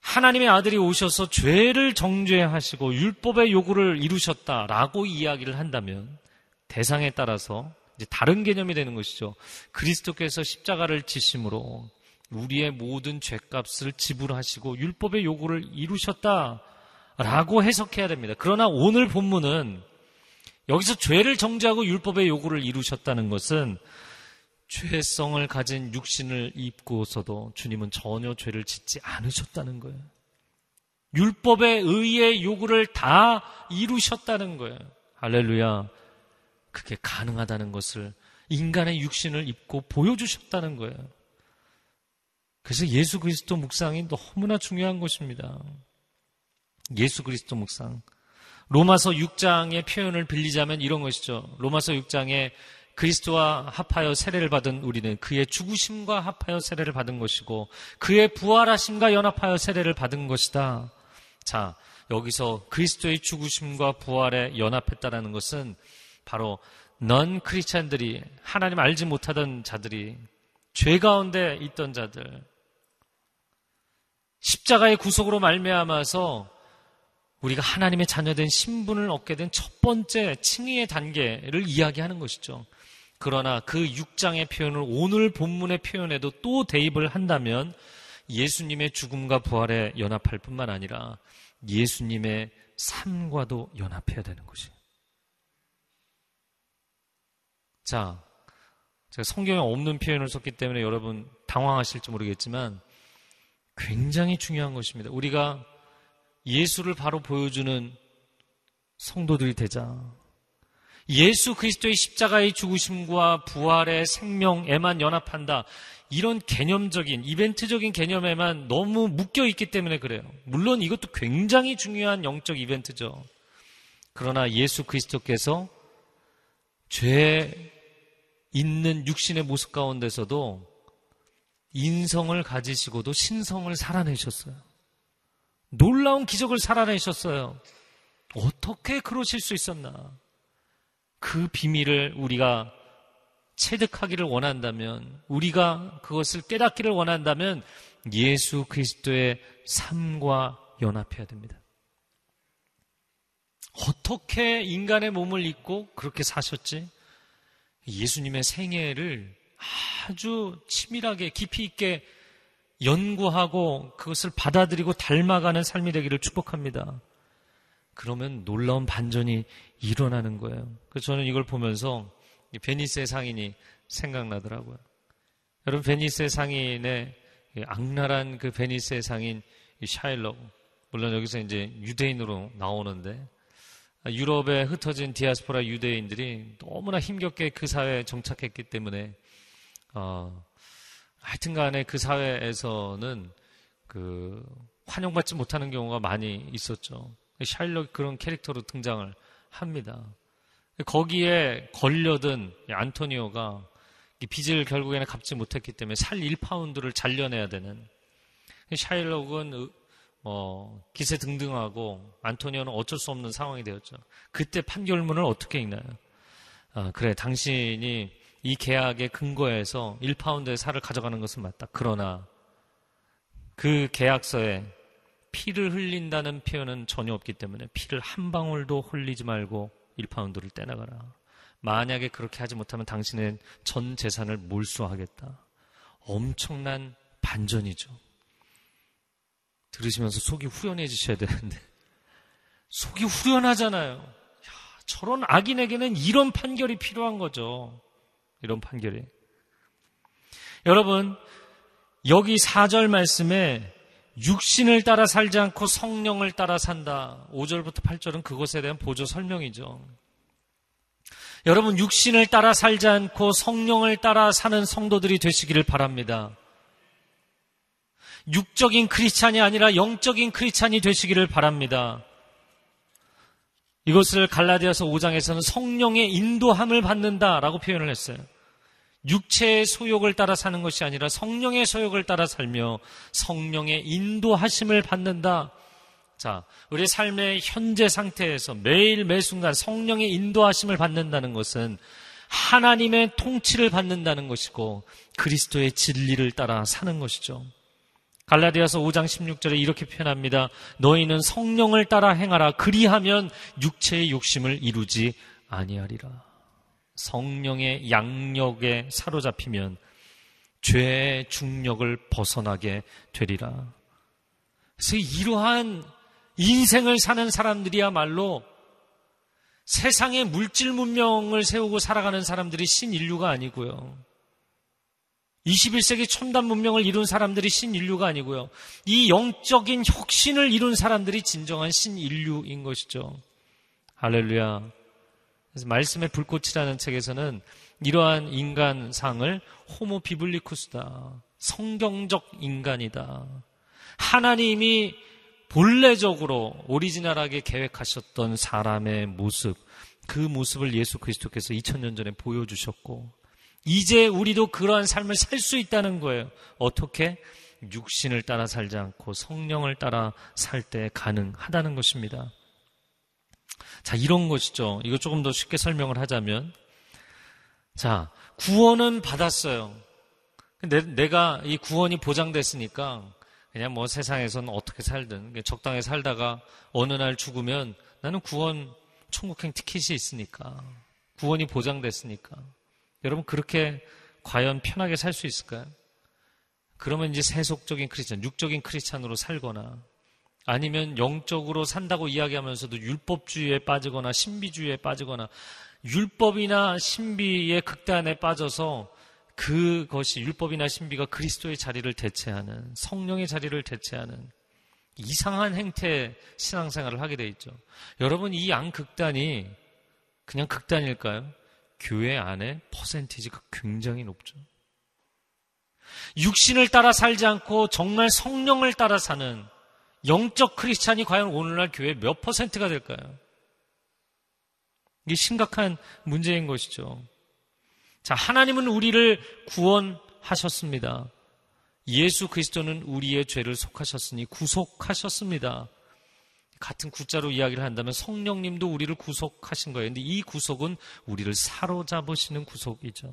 [SPEAKER 4] 하나님의 아들이 오셔서 죄를 정죄하시고 율법의 요구를 이루셨다라고 이야기를 한다면 대상에 따라서 이제 다른 개념이 되는 것이죠. 그리스도께서 십자가를 지심으로 우리의 모든 죄값을 지불하시고 율법의 요구를 이루셨다라고 해석해야 됩니다. 그러나 오늘 본문은 여기서 죄를 정죄하고 율법의 요구를 이루셨다는 것은 죄성을 가진 육신을 입고서도 주님은 전혀 죄를 짓지 않으셨다는 거예요. 율법의 의의 요구를 다 이루셨다는 거예요. 할렐루야. 그게 가능하다는 것을 인간의 육신을 입고 보여주셨다는 거예요. 그래서 예수 그리스도 묵상이 너무나 중요한 것입니다. 예수 그리스도 묵상. 로마서 6장의 표현을 빌리자면 이런 것이죠. 로마서 6장에 그리스도와 합하여 세례를 받은 우리는 그의 죽으심과 합하여 세례를 받은 것이고 그의 부활하심과 연합하여 세례를 받은 것이다. 자, 여기서 그리스도의 죽으심과 부활에 연합했다라는 것은 바로 넌 크리스찬들이 하나님 알지 못하던 자들이 죄 가운데 있던 자들 십자가의 구속으로 말미암아서 우리가 하나님의 자녀된 신분을 얻게 된 첫 번째 칭의의 단계를 이야기하는 것이죠. 그러나 그 6장의 표현을 오늘 본문의 표현에도 또 대입을 한다면 예수님의 죽음과 부활에 연합할 뿐만 아니라 예수님의 삶과도 연합해야 되는 것이에요. 자, 제가 성경에 없는 표현을 썼기 때문에 여러분 당황하실지 모르겠지만 굉장히 중요한 것입니다. 우리가 예수를 바로 보여주는 성도들이 되자. 예수 그리스도의 십자가의 죽으심과 부활의 생명에만 연합한다. 이런 개념적인, 이벤트적인 개념에만 너무 묶여 있기 때문에 그래요. 물론 이것도 굉장히 중요한 영적 이벤트죠. 그러나 예수 그리스도께서 죄의 있는 육신의 모습 가운데서도 인성을 가지시고도 신성을 살아내셨어요. 놀라운 기적을 살아내셨어요. 어떻게 그러실 수 있었나? 그 비밀을 우리가 체득하기를 원한다면, 우리가 그것을 깨닫기를 원한다면 예수 그리스도의 삶과 연합해야 됩니다. 어떻게 인간의 몸을 입고 그렇게 사셨지? 예수님의 생애를 아주 치밀하게 깊이 있게 연구하고 그것을 받아들이고 닮아가는 삶이 되기를 축복합니다. 그러면 놀라운 반전이 일어나는 거예요. 그래서 저는 이걸 보면서 베니스의 상인이 생각나더라고요. 여러분 베니스의 상인의 악랄한 그 베니스의 상인 샤일록 물론 여기서 이제 유대인으로 나오는데 유럽에 흩어진 디아스포라 유대인들이 너무나 힘겹게 그 사회에 정착했기 때문에 어, 하여튼간에 그 사회에서는 그 환영받지 못하는 경우가 많이 있었죠. 샤일록 그런 캐릭터로 등장을 합니다. 거기에 걸려든 안토니오가 빚을 결국에는 갚지 못했기 때문에 살 1파운드를 잘려내야 되는 샤일록은 어, 기세 등등하고 안토니오는 어쩔 수 없는 상황이 되었죠. 그때 판결문을 어떻게 읽나요? 아, 그래, 당신이 이 계약의 근거에서 1파운드의 살을 가져가는 것은 맞다. 그러나 그 계약서에 피를 흘린다는 표현은 전혀 없기 때문에 피를 한 방울도 흘리지 말고 1파운드를 떼나가라. 만약에 그렇게 하지 못하면 당신의 전 재산을 몰수하겠다. 엄청난 반전이죠. 들으시면서 속이 후련해지셔야 되는데 속이 후련하잖아요. 야, 저런 악인에게는 이런 판결이 필요한 거죠. 이런 판결이. 여러분, 여기 4절 말씀에 육신을 따라 살지 않고 성령을 따라 산다. 5절부터 8절은 그것에 대한 보조 설명이죠. 여러분, 육신을 따라 살지 않고 성령을 따라 사는 성도들이 되시기를 바랍니다. 육적인 크리스찬이 아니라 영적인 크리스찬이 되시기를 바랍니다. 이것을 갈라디아서 5장에서는 성령의 인도함을 받는다라고 표현을 했어요. 육체의 소욕을 따라 사는 것이 아니라 성령의 소욕을 따라 살며 성령의 인도하심을 받는다. 자, 우리 삶의 현재 상태에서 매일 매 순간 성령의 인도하심을 받는다는 것은 하나님의 통치를 받는다는 것이고 그리스도의 진리를 따라 사는 것이죠. 갈라디아서 5장 16절에 이렇게 표현합니다. 너희는 성령을 따라 행하라. 그리하면 육체의 욕심을 이루지 아니하리라. 성령의 양력에 사로잡히면 죄의 중력을 벗어나게 되리라. 그래서 이러한 인생을 사는 사람들이야말로 세상의 물질 문명을 세우고 살아가는 사람들이 신인류가 아니고요. 21세기 첨단 문명을 이룬 사람들이 신인류가 아니고요. 이 영적인 혁신을 이룬 사람들이 진정한 신인류인 것이죠. 할렐루야. 그래서 말씀의 불꽃이라는 책에서는 이러한 인간상을 호모 비블리쿠스다. 성경적 인간이다. 하나님이 본래적으로 오리지널하게 계획하셨던 사람의 모습, 그 모습을 예수 그리스도께서 2000년 전에 보여주셨고, 이제 우리도 그러한 삶을 살 수 있다는 거예요. 어떻게? 육신을 따라 살지 않고 성령을 따라 살 때 가능하다는 것입니다. 자, 이런 것이죠. 이거 조금 더 쉽게 설명을 하자면. 자, 구원은 받았어요. 근데 내가 이 구원이 보장됐으니까 그냥 뭐 세상에서는 어떻게 살든 적당히 살다가 어느 날 죽으면 나는 구원 천국행 티켓이 있으니까 구원이 보장됐으니까 여러분 그렇게 과연 편하게 살 수 있을까요? 그러면 이제 세속적인 크리스찬, 육적인 크리스찬으로 살거나 아니면 영적으로 산다고 이야기하면서도 율법주의에 빠지거나 신비주의에 빠지거나 율법이나 신비의 극단에 빠져서 그것이 율법이나 신비가 그리스도의 자리를 대체하는 성령의 자리를 대체하는 이상한 행태 신앙생활을 하게 돼 있죠. 여러분 이 양극단이 그냥 극단일까요? 교회 안에 퍼센티지가 굉장히 높죠. 육신을 따라 살지 않고 정말 성령을 따라 사는 영적 크리스찬이 과연 오늘날 교회 몇 퍼센트가 될까요? 이게 심각한 문제인 것이죠. 자, 하나님은 우리를 구원하셨습니다. 예수 그리스도는 우리의 죄를 속하셨으니 구속하셨습니다. 같은 구자로 이야기를 한다면 성령님도 우리를 구속하신 거예요. 근데 이 구속은 우리를 사로잡으시는 구속이죠.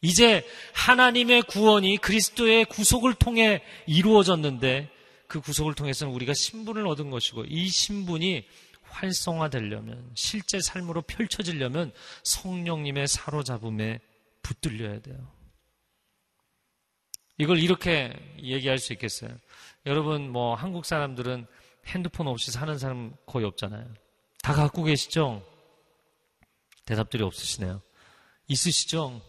[SPEAKER 4] 이제 하나님의 구원이 그리스도의 구속을 통해 이루어졌는데 그 구속을 통해서는 우리가 신분을 얻은 것이고 이 신분이 활성화되려면 실제 삶으로 펼쳐지려면 성령님의 사로잡음에 붙들려야 돼요. 이걸 이렇게 얘기할 수 있겠어요. 여러분 뭐 한국 사람들은 핸드폰 없이 사는 사람 거의 없잖아요. 다 갖고 계시죠? 대답들이 없으시네요. 있으시죠?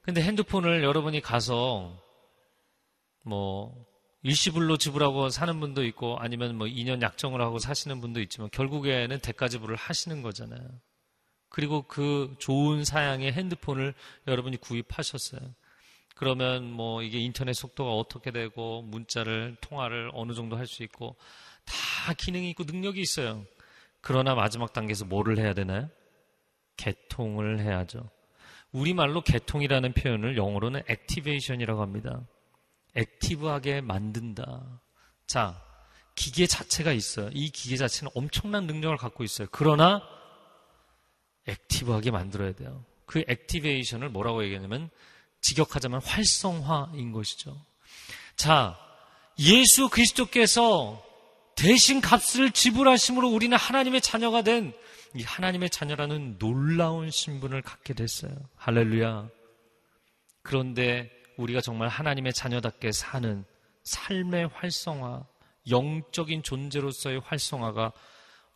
[SPEAKER 4] 근데 핸드폰을 여러분이 가서 뭐 일시불로 지불하고 사는 분도 있고 아니면 뭐 2년 약정을 하고 사시는 분도 있지만 결국에는 대가 지불을 하시는 거잖아요. 그리고 그 좋은 사양의 핸드폰을 여러분이 구입하셨어요. 그러면 뭐 이게 인터넷 속도가 어떻게 되고 문자를 통화를 어느 정도 할 수 있고 다 기능이 있고 능력이 있어요. 그러나 마지막 단계에서 뭐를 해야 되나요? 개통을 해야죠. 우리말로 개통이라는 표현을 영어로는 액티베이션이라고 합니다. 액티브하게 만든다. 자, 기계 자체가 있어요. 이 기계 자체는 엄청난 능력을 갖고 있어요. 그러나 액티브하게 만들어야 돼요. 그 액티베이션을 뭐라고 얘기하냐면 직역하자면 활성화인 것이죠. 자, 예수 그리스도께서 대신 값을 지불하심으로 우리는 하나님의 자녀가 된 이 하나님의 자녀라는 놀라운 신분을 갖게 됐어요. 할렐루야. 그런데 우리가 정말 하나님의 자녀답게 사는 삶의 활성화, 영적인 존재로서의 활성화가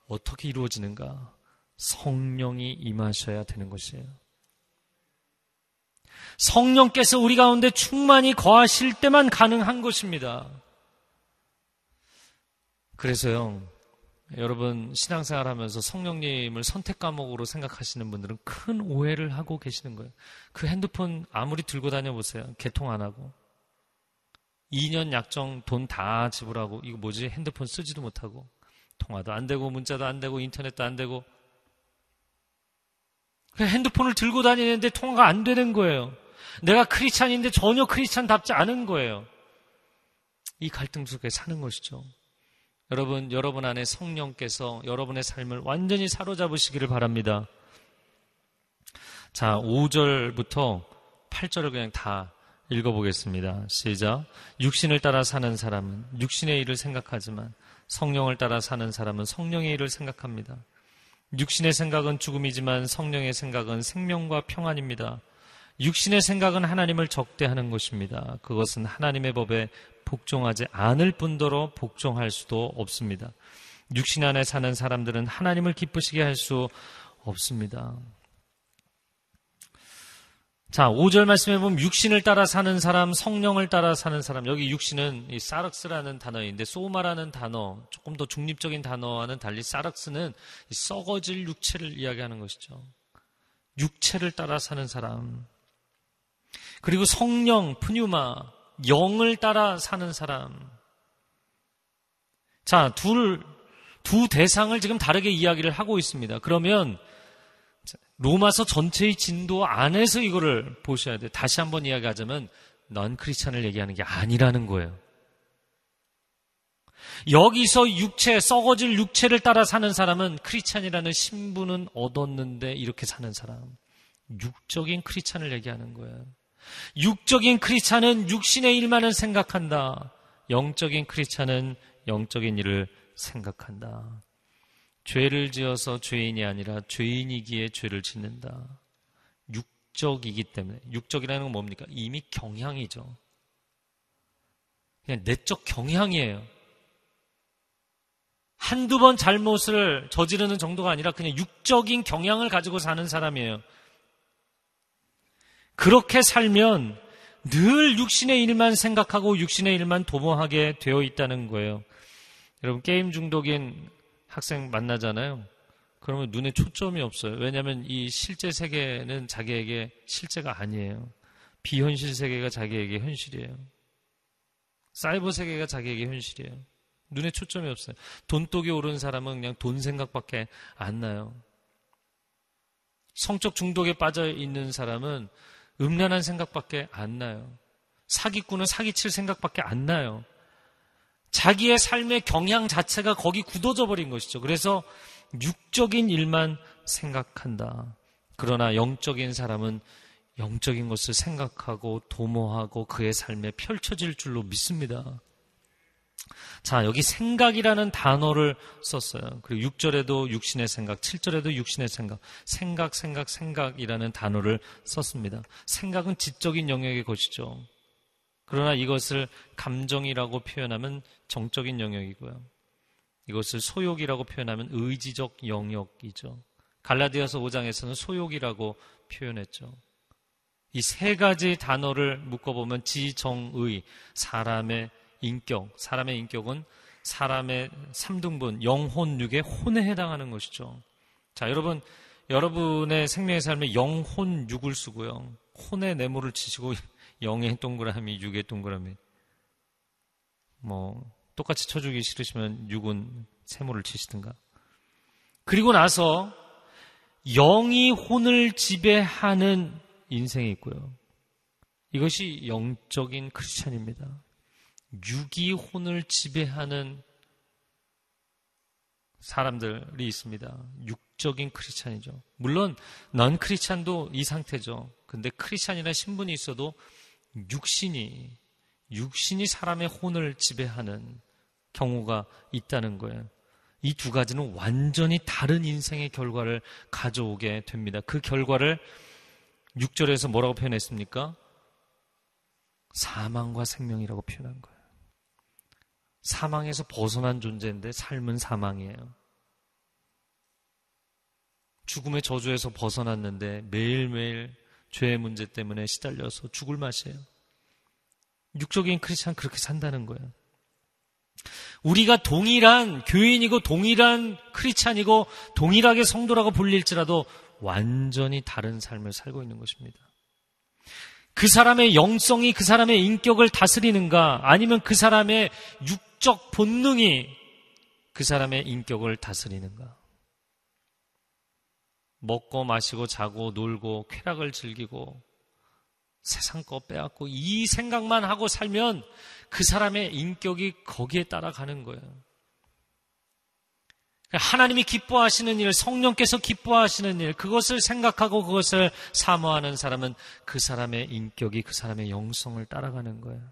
[SPEAKER 4] 어떻게 이루어지는가? 성령이 임하셔야 되는 것이에요. 성령께서 우리 가운데 충만히 거하실 때만 가능한 것입니다. 그래서요, 여러분 신앙생활 하면서 성령님을 선택 과목으로 생각하시는 분들은 큰 오해를 하고 계시는 거예요. 그 핸드폰 아무리 들고 다녀 보세요. 개통 안 하고. 2년 약정 돈 다 지불하고 이거 뭐지? 핸드폰 쓰지도 못하고 통화도 안 되고 문자도 안 되고 인터넷도 안 되고 핸드폰을 들고 다니는데 통화가 안 되는 거예요. 내가 크리스찬인데 전혀 크리스찬답지 않은 거예요. 이 갈등 속에 사는 것이죠. 여러분, 여러분 안에 성령께서 여러분의 삶을 완전히 사로잡으시기를 바랍니다. 자, 5절부터 8절을 그냥 다 읽어보겠습니다. 시작. 육신을 따라 사는 사람은 육신의 일을 생각하지만 성령을 따라 사는 사람은 성령의 일을 생각합니다. 육신의 생각은 죽음이지만 성령의 생각은 생명과 평안입니다. 육신의 생각은 하나님을 적대하는 것입니다. 그것은 하나님의 법에 복종하지 않을 뿐더러 복종할 수도 없습니다. 육신 안에 사는 사람들은 하나님을 기쁘시게 할 수 없습니다. 자, 5절 말씀해 보면 육신을 따라 사는 사람, 성령을 따라 사는 사람. 여기 육신은 이 사럭스라는 단어인데 소마라는 단어, 조금 더 중립적인 단어와는 달리 사럭스는 썩어질 육체를 이야기하는 것이죠. 육체를 따라 사는 사람. 그리고 성령, 푸뉴마, 영을 따라 사는 사람. 자, 둘, 두 대상을 지금 다르게 이야기를 하고 있습니다. 그러면 로마서 전체의 진도 안에서 이거를 보셔야 돼요. 다시 한번 이야기하자면 넌 크리스찬을 얘기하는 게 아니라는 거예요. 여기서 육체, 썩어질 육체를 따라 사는 사람은 크리스찬이라는 신분은 얻었는데 이렇게 사는 사람. 육적인 크리스찬을 얘기하는 거예요. 육적인 크리스찬은 육신의 일만을 생각한다. 영적인 크리스찬은 영적인 일을 생각한다. 죄를 지어서 죄인이 아니라 죄인이기에 죄를 짓는다. 육적이기 때문에 육적이라는 건 뭡니까? 이미 경향이죠. 그냥 내적 경향이에요. 한두 번 잘못을 저지르는 정도가 아니라 그냥 육적인 경향을 가지고 사는 사람이에요. 그렇게 살면 늘 육신의 일만 생각하고 육신의 일만 도모하게 되어 있다는 거예요. 여러분 게임 중독인 학생 만나잖아요. 그러면 눈에 초점이 없어요. 왜냐하면 이 실제 세계는 자기에게 실제가 아니에요. 비현실 세계가 자기에게 현실이에요. 사이버 세계가 자기에게 현실이에요. 눈에 초점이 없어요. 돈독이 오른 사람은 그냥 돈 생각밖에 안 나요. 성적 중독에 빠져 있는 사람은 음란한 생각밖에 안 나요. 사기꾼은 사기칠 생각밖에 안 나요. 자기의 삶의 경향 자체가 거기 굳어져 버린 것이죠. 그래서 육적인 일만 생각한다. 그러나 영적인 사람은 영적인 것을 생각하고 도모하고 그의 삶에 펼쳐질 줄로 믿습니다. 자, 여기 생각이라는 단어를 썼어요. 그리고 6절에도 육신의 생각, 7절에도 육신의 생각, 생각, 생각, 생각이라는 단어를 썼습니다. 생각은 지적인 영역의 것이죠. 그러나 이것을 감정이라고 표현하면 정적인 영역이고요. 이것을 소욕이라고 표현하면 의지적 영역이죠. 갈라디아서 5장에서는 소욕이라고 표현했죠. 이 세 가지 단어를 묶어보면 지정의, 사람의 인격, 사람의 인격은 사람의 3등분, 영혼, 육의 혼에 해당하는 것이죠. 자, 여러분, 여러분의 생명의 삶에 영혼, 육을 쓰고요. 혼의 네모를 치시고 영의 동그라미, 육의 동그라미. 뭐, 똑같이 쳐주기 싫으시면 육은 세모를 치시든가. 그리고 나서 영이 혼을 지배하는 인생이 있고요. 이것이 영적인 크리스천입니다. 육이 혼을 지배하는 사람들이 있습니다. 육적인 크리스찬이죠. 물론 넌 크리스찬도 이 상태죠. 근데 크리스찬이나 신분이 있어도 육신이 육신이 사람의 혼을 지배하는 경우가 있다는 거예요. 이 두 가지는 완전히 다른 인생의 결과를 가져오게 됩니다. 그 결과를 6절에서 뭐라고 표현했습니까? 사망과 생명이라고 표현한 거예요. 사망에서 벗어난 존재인데 삶은 사망이에요. 죽음의 저주에서 벗어났는데 매일매일 죄의 문제 때문에 시달려서 죽을 맛이에요. 육적인 크리스찬 그렇게 산다는 거예요. 우리가 동일한 교인이고 동일한 크리스찬이고 동일하게 성도라고 불릴지라도 완전히 다른 삶을 살고 있는 것입니다. 그 사람의 영성이 그 사람의 인격을 다스리는가 아니면 그 사람의 육 적 본능이 그 사람의 인격을 다스리는가? 먹고 마시고 자고 놀고 쾌락을 즐기고 세상 거 빼앗고 이 생각만 하고 살면 그 사람의 인격이 거기에 따라가는 거예요. 하나님이 기뻐하시는 일, 성령께서 기뻐하시는 일, 그것을 생각하고 그것을 사모하는 사람은 그 사람의 인격이 그 사람의 영성을 따라가는 거예요.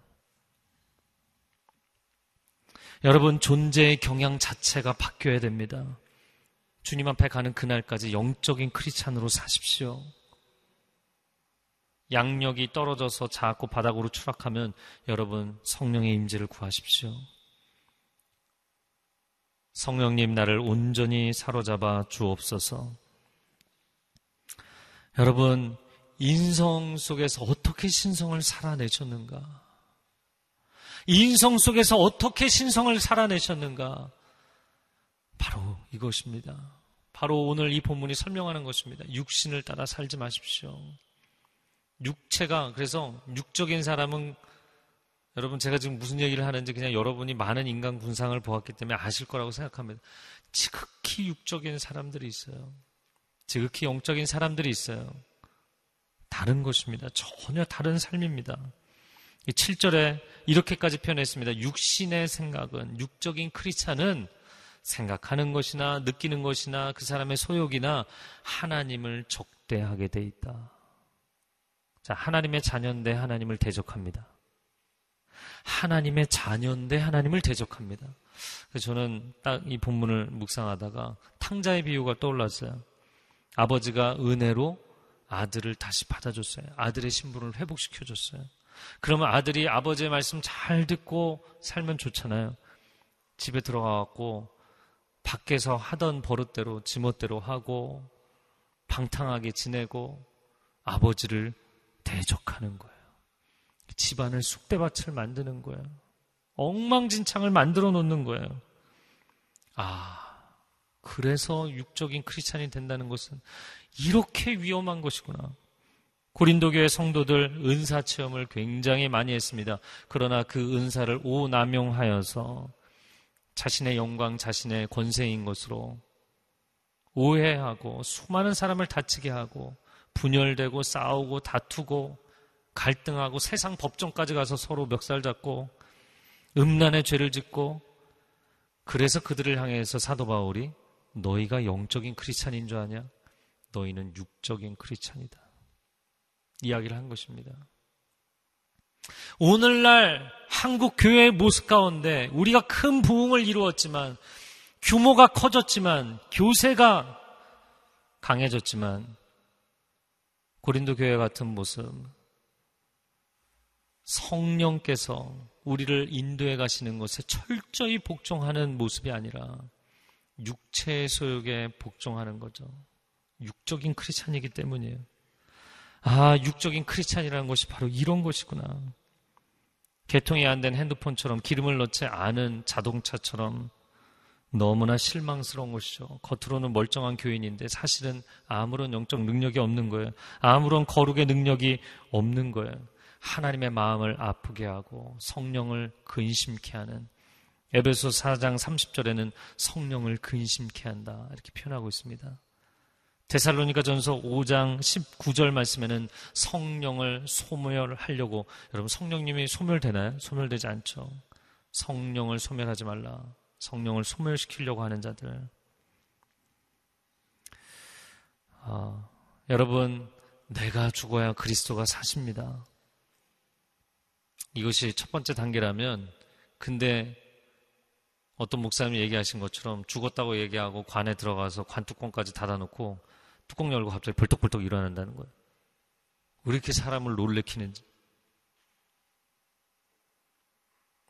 [SPEAKER 4] 여러분, 존재의 경향 자체가 바뀌어야 됩니다. 주님 앞에 가는 그날까지 영적인 크리스찬으로 사십시오. 양력이 떨어져서 자꾸 바닥으로 추락하면 여러분 성령의 임재를 구하십시오. 성령님 나를 온전히 사로잡아 주옵소서. 여러분, 인성 속에서 어떻게 신성을 살아내셨는가? 인성 속에서 어떻게 신성을 살아내셨는가? 바로 이것입니다. 바로 오늘 이 본문이 설명하는 것입니다. 육신을 따라 살지 마십시오. 육체가, 그래서 육적인 사람은 여러분 제가 지금 무슨 얘기를 하는지 그냥 여러분이 많은 인간 군상을 보았기 때문에 아실 거라고 생각합니다. 지극히 육적인 사람들이 있어요. 지극히 영적인 사람들이 있어요. 다른 것입니다. 전혀 다른 삶입니다. 7절에 이렇게까지 표현했습니다. 육신의 생각은, 육적인 크리스찬은 생각하는 것이나 느끼는 것이나 그 사람의 소욕이나 하나님을 적대하게 돼 있다. 자, 하나님의 자녀인데 하나님을 대적합니다. 하나님의 자녀인데 하나님을 대적합니다. 그래서 저는 딱 이 본문을 묵상하다가 탕자의 비유가 떠올랐어요. 아버지가 은혜로 아들을 다시 받아줬어요. 아들의 신분을 회복시켜줬어요. 그러면 아들이 아버지의 말씀 잘 듣고 살면 좋잖아요. 집에 들어가갖고 밖에서 하던 버릇대로 지멋대로 하고 방탕하게 지내고 아버지를 대적하는 거예요. 집안을 쑥대밭을 만드는 거예요. 엉망진창을 만들어 놓는 거예요. 아, 그래서 육적인 크리스찬이 된다는 것은 이렇게 위험한 것이구나. 고린도교의 성도들 은사 체험을 굉장히 많이 했습니다. 그러나 그 은사를 오남용하여서 자신의 영광, 자신의 권세인 것으로 오해하고 수많은 사람을 다치게 하고 분열되고 싸우고 다투고 갈등하고 세상 법정까지 가서 서로 멱살 잡고 음란의 죄를 짓고 그래서 그들을 향해서 사도 바울이 너희가 영적인 크리스찬인 줄 아냐? 너희는 육적인 크리스찬이다. 이야기를 한 것입니다. 오늘날 한국 교회의 모습 가운데 우리가 큰 부흥을 이루었지만 규모가 커졌지만 교세가 강해졌지만 고린도 교회 같은 모습 성령께서 우리를 인도해 가시는 것에 철저히 복종하는 모습이 아니라 육체의 소욕에 복종하는 거죠. 육적인 크리스찬이기 때문이에요. 아, 육적인 크리스찬이라는 것이 바로 이런 것이구나. 개통이 안 된 핸드폰처럼 기름을 넣지 않은 자동차처럼 너무나 실망스러운 것이죠. 겉으로는 멀쩡한 교인인데 사실은 아무런 영적 능력이 없는 거예요. 아무런 거룩의 능력이 없는 거예요. 하나님의 마음을 아프게 하고 성령을 근심케 하는 에베소 4장 30절에는 성령을 근심케 한다. 이렇게 표현하고 있습니다. 데살로니가 전서 5장 19절 말씀에는 성령을 소멸하려고 여러분 성령님이 소멸되나요? 소멸되지 않죠. 성령을 소멸하지 말라. 성령을 소멸시키려고 하는 자들. 아, 여러분, 내가 죽어야 그리스도가 사십니다. 이것이 첫 번째 단계라면, 근데 어떤 목사님이 얘기하신 것처럼 죽었다고 얘기하고 관에 들어가서 관 뚜껑까지 닫아놓고 뚜껑 열고 갑자기 벌떡벌떡 일어난다는 거예요. 왜 이렇게 사람을 놀래키는지.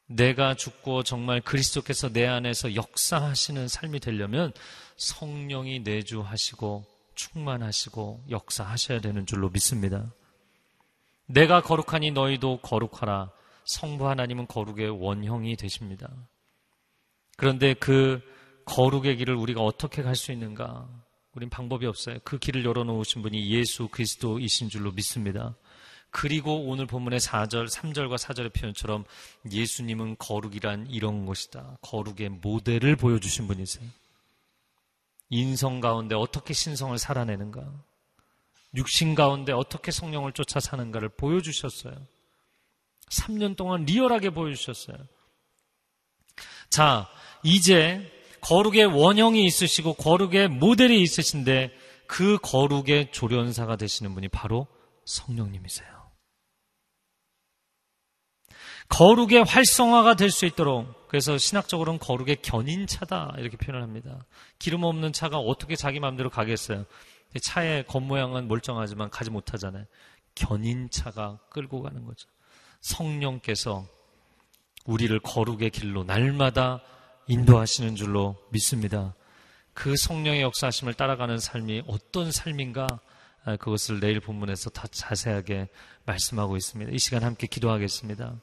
[SPEAKER 4] 내가 죽고 정말 그리스도께서 내 안에서 역사하시는 삶이 되려면 성령이 내주하시고 충만하시고 역사하셔야 되는 줄로 믿습니다. 내가 거룩하니 너희도 거룩하라. 성부 하나님은 거룩의 원형이 되십니다. 그런데 그 거룩의 길을 우리가 어떻게 갈 수 있는가? 우린 방법이 없어요. 그 길을 열어놓으신 분이 예수 그리스도이신 줄로 믿습니다. 그리고 오늘 본문의 4절, 3절과 4절의 표현처럼 예수님은 거룩이란 이런 것이다. 거룩의 모델을 보여주신 분이세요. 인성 가운데 어떻게 신성을 살아내는가? 육신 가운데 어떻게 성령을 쫓아 사는가를 보여주셨어요. 3년 동안 리얼하게 보여주셨어요. 자, 이제 거룩의 원형이 있으시고 거룩의 모델이 있으신데 그 거룩의 조련사가 되시는 분이 바로 성령님이세요. 거룩의 활성화가 될 수 있도록 그래서 신학적으로는 거룩의 견인차다 이렇게 표현을 합니다. 기름 없는 차가 어떻게 자기 마음대로 가겠어요? 차의 겉모양은 멀쩡하지만 가지 못하잖아요. 견인차가 끌고 가는 거죠. 성령께서 우리를 거룩의 길로 날마다 인도하시는 줄로 믿습니다. 그 성령의 역사하심을 따라가는 삶이 어떤 삶인가 아, 그것을 내일 본문에서 더 자세하게 말씀하고 있습니다. 이 시간 함께 기도하겠습니다.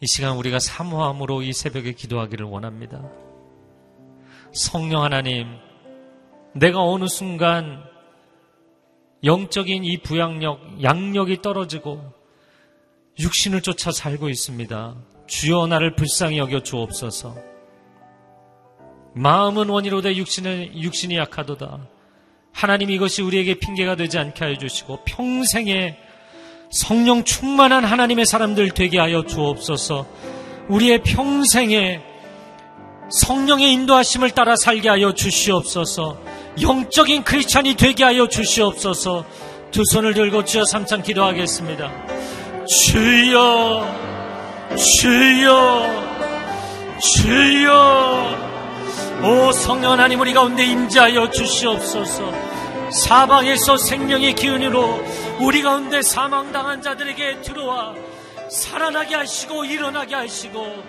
[SPEAKER 4] 이 시간 우리가 사모함으로 이 새벽에 기도하기를 원합니다. 성령 하나님, 내가 어느 순간 영적인 이 부양력, 양력이 떨어지고 육신을 쫓아 살고 있습니다. 주여 나를 불쌍히 여겨 주옵소서. 마음은 원이로되 육신은 육신이 약하도다. 하나님 이것이 우리에게 핑계가 되지 않게 하여 주시고 평생에 성령 충만한 하나님의 사람들 되게 하여 주옵소서. 우리의 평생에 성령의 인도하심을 따라 살게 하여 주시옵소서. 영적인 크리스찬이 되게 하여 주시옵소서. 두 손을 들고 주여 삼창 기도하겠습니다. 주여 주여 주여. 오 성령 하나님 우리 가운데 임재하여 주시옵소서. 사방에서 생명의 기운으로 우리 가운데 사망당한 자들에게 들어와 살아나게 하시고 일어나게 하시고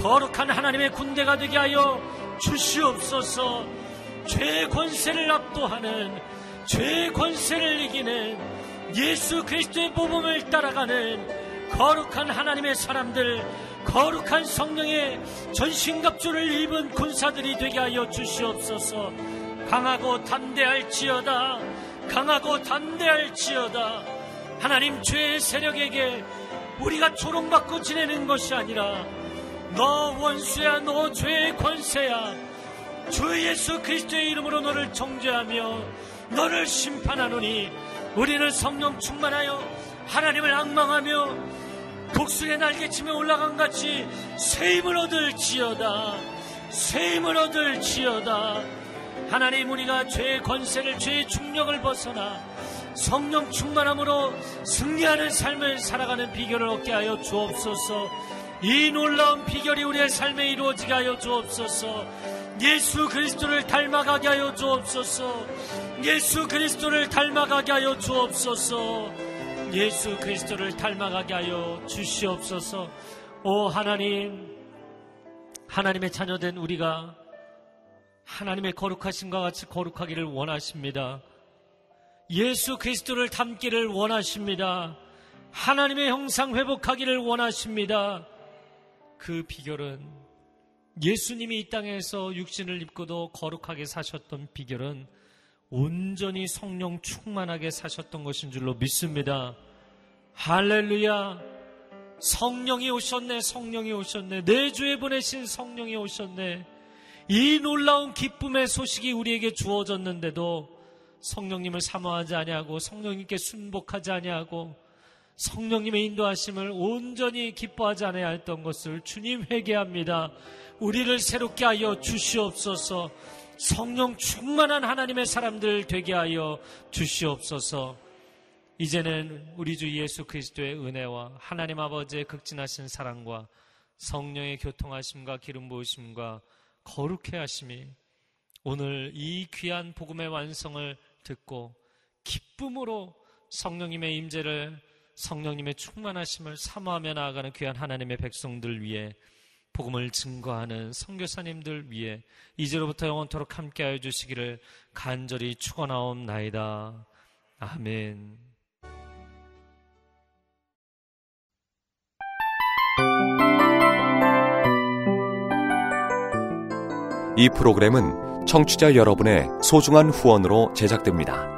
[SPEAKER 4] 거룩한 하나님의 군대가 되게 하여 주시옵소서. 죄의 권세를 압도하는 죄의 권세를 이기는 예수 그리스도의 모범을 따라가는 거룩한 하나님의 사람들, 거룩한 성령의 전신갑주를 입은 군사들이 되게 하여 주시옵소서. 강하고 담대할지어다. 강하고 담대할지어다. 하나님 죄의 세력에게 우리가 조롱받고 지내는 것이 아니라 너 원수야 너 죄의 권세야 주 예수 그리스도의 이름으로 너를 정죄하며 너를 심판하노니 우리는 성령 충만하여 하나님을 악망하며 독수리의 날개치며 올라간 같이 새 힘을 얻을지어다. 새 힘을 얻을지어다. 하나님 우리가 죄의 권세를 죄의 중력을 벗어나 성령 충만함으로 승리하는 삶을 살아가는 비결을 얻게 하여 주옵소서. 이 놀라운 비결이 우리의 삶에 이루어지게 하여 주옵소서. 예수 그리스도를 닮아가게 하여 주옵소서. 예수 그리스도를 닮아가게 하여 주옵소서 예수 그리스도를 닮아가게 하여 주시옵소서 오 하나님 하나님의 자녀된 우리가 하나님의 거룩하신과 같이 거룩하기를 원하십니다. 예수 그리스도를 닮기를 원하십니다. 하나님의 형상 회복하기를 원하십니다. 그 비결은 예수님이 이 땅에서 육신을 입고도 거룩하게 사셨던 비결은 온전히 성령 충만하게 사셨던 것인 줄로 믿습니다. 할렐루야. 성령이 오셨네, 성령이 오셨네. 내 주에 보내신 성령이 오셨네. 이 놀라운 기쁨의 소식이 우리에게 주어졌는데도 성령님을 사모하지 아니하고 성령님께 순복하지 아니하고 성령님의 인도하심을 온전히 기뻐하지 않아야 했던 것을 주님 회개합니다. 우리를 새롭게 하여 주시옵소서. 성령 충만한 하나님의 사람들 되게 하여 주시옵소서. 이제는 우리 주 예수 그리스도의 은혜와 하나님 아버지의 극진하신 사랑과 성령의 교통하심과 기름 부으심과 거룩해 하심이 오늘 이 귀한 복음의 완성을 듣고 기쁨으로 성령님의 임재를 성령님의 충만하심을 사모하며 나아가는 귀한 하나님의 백성들 위해 복음을 증거하는 선교사님들 위해 이제로부터 영원토록 함께하여 주시기를 간절히 축원하옵나이다. 아멘.
[SPEAKER 5] 이 프로그램은 청취자 여러분의 소중한 후원으로 제작됩니다.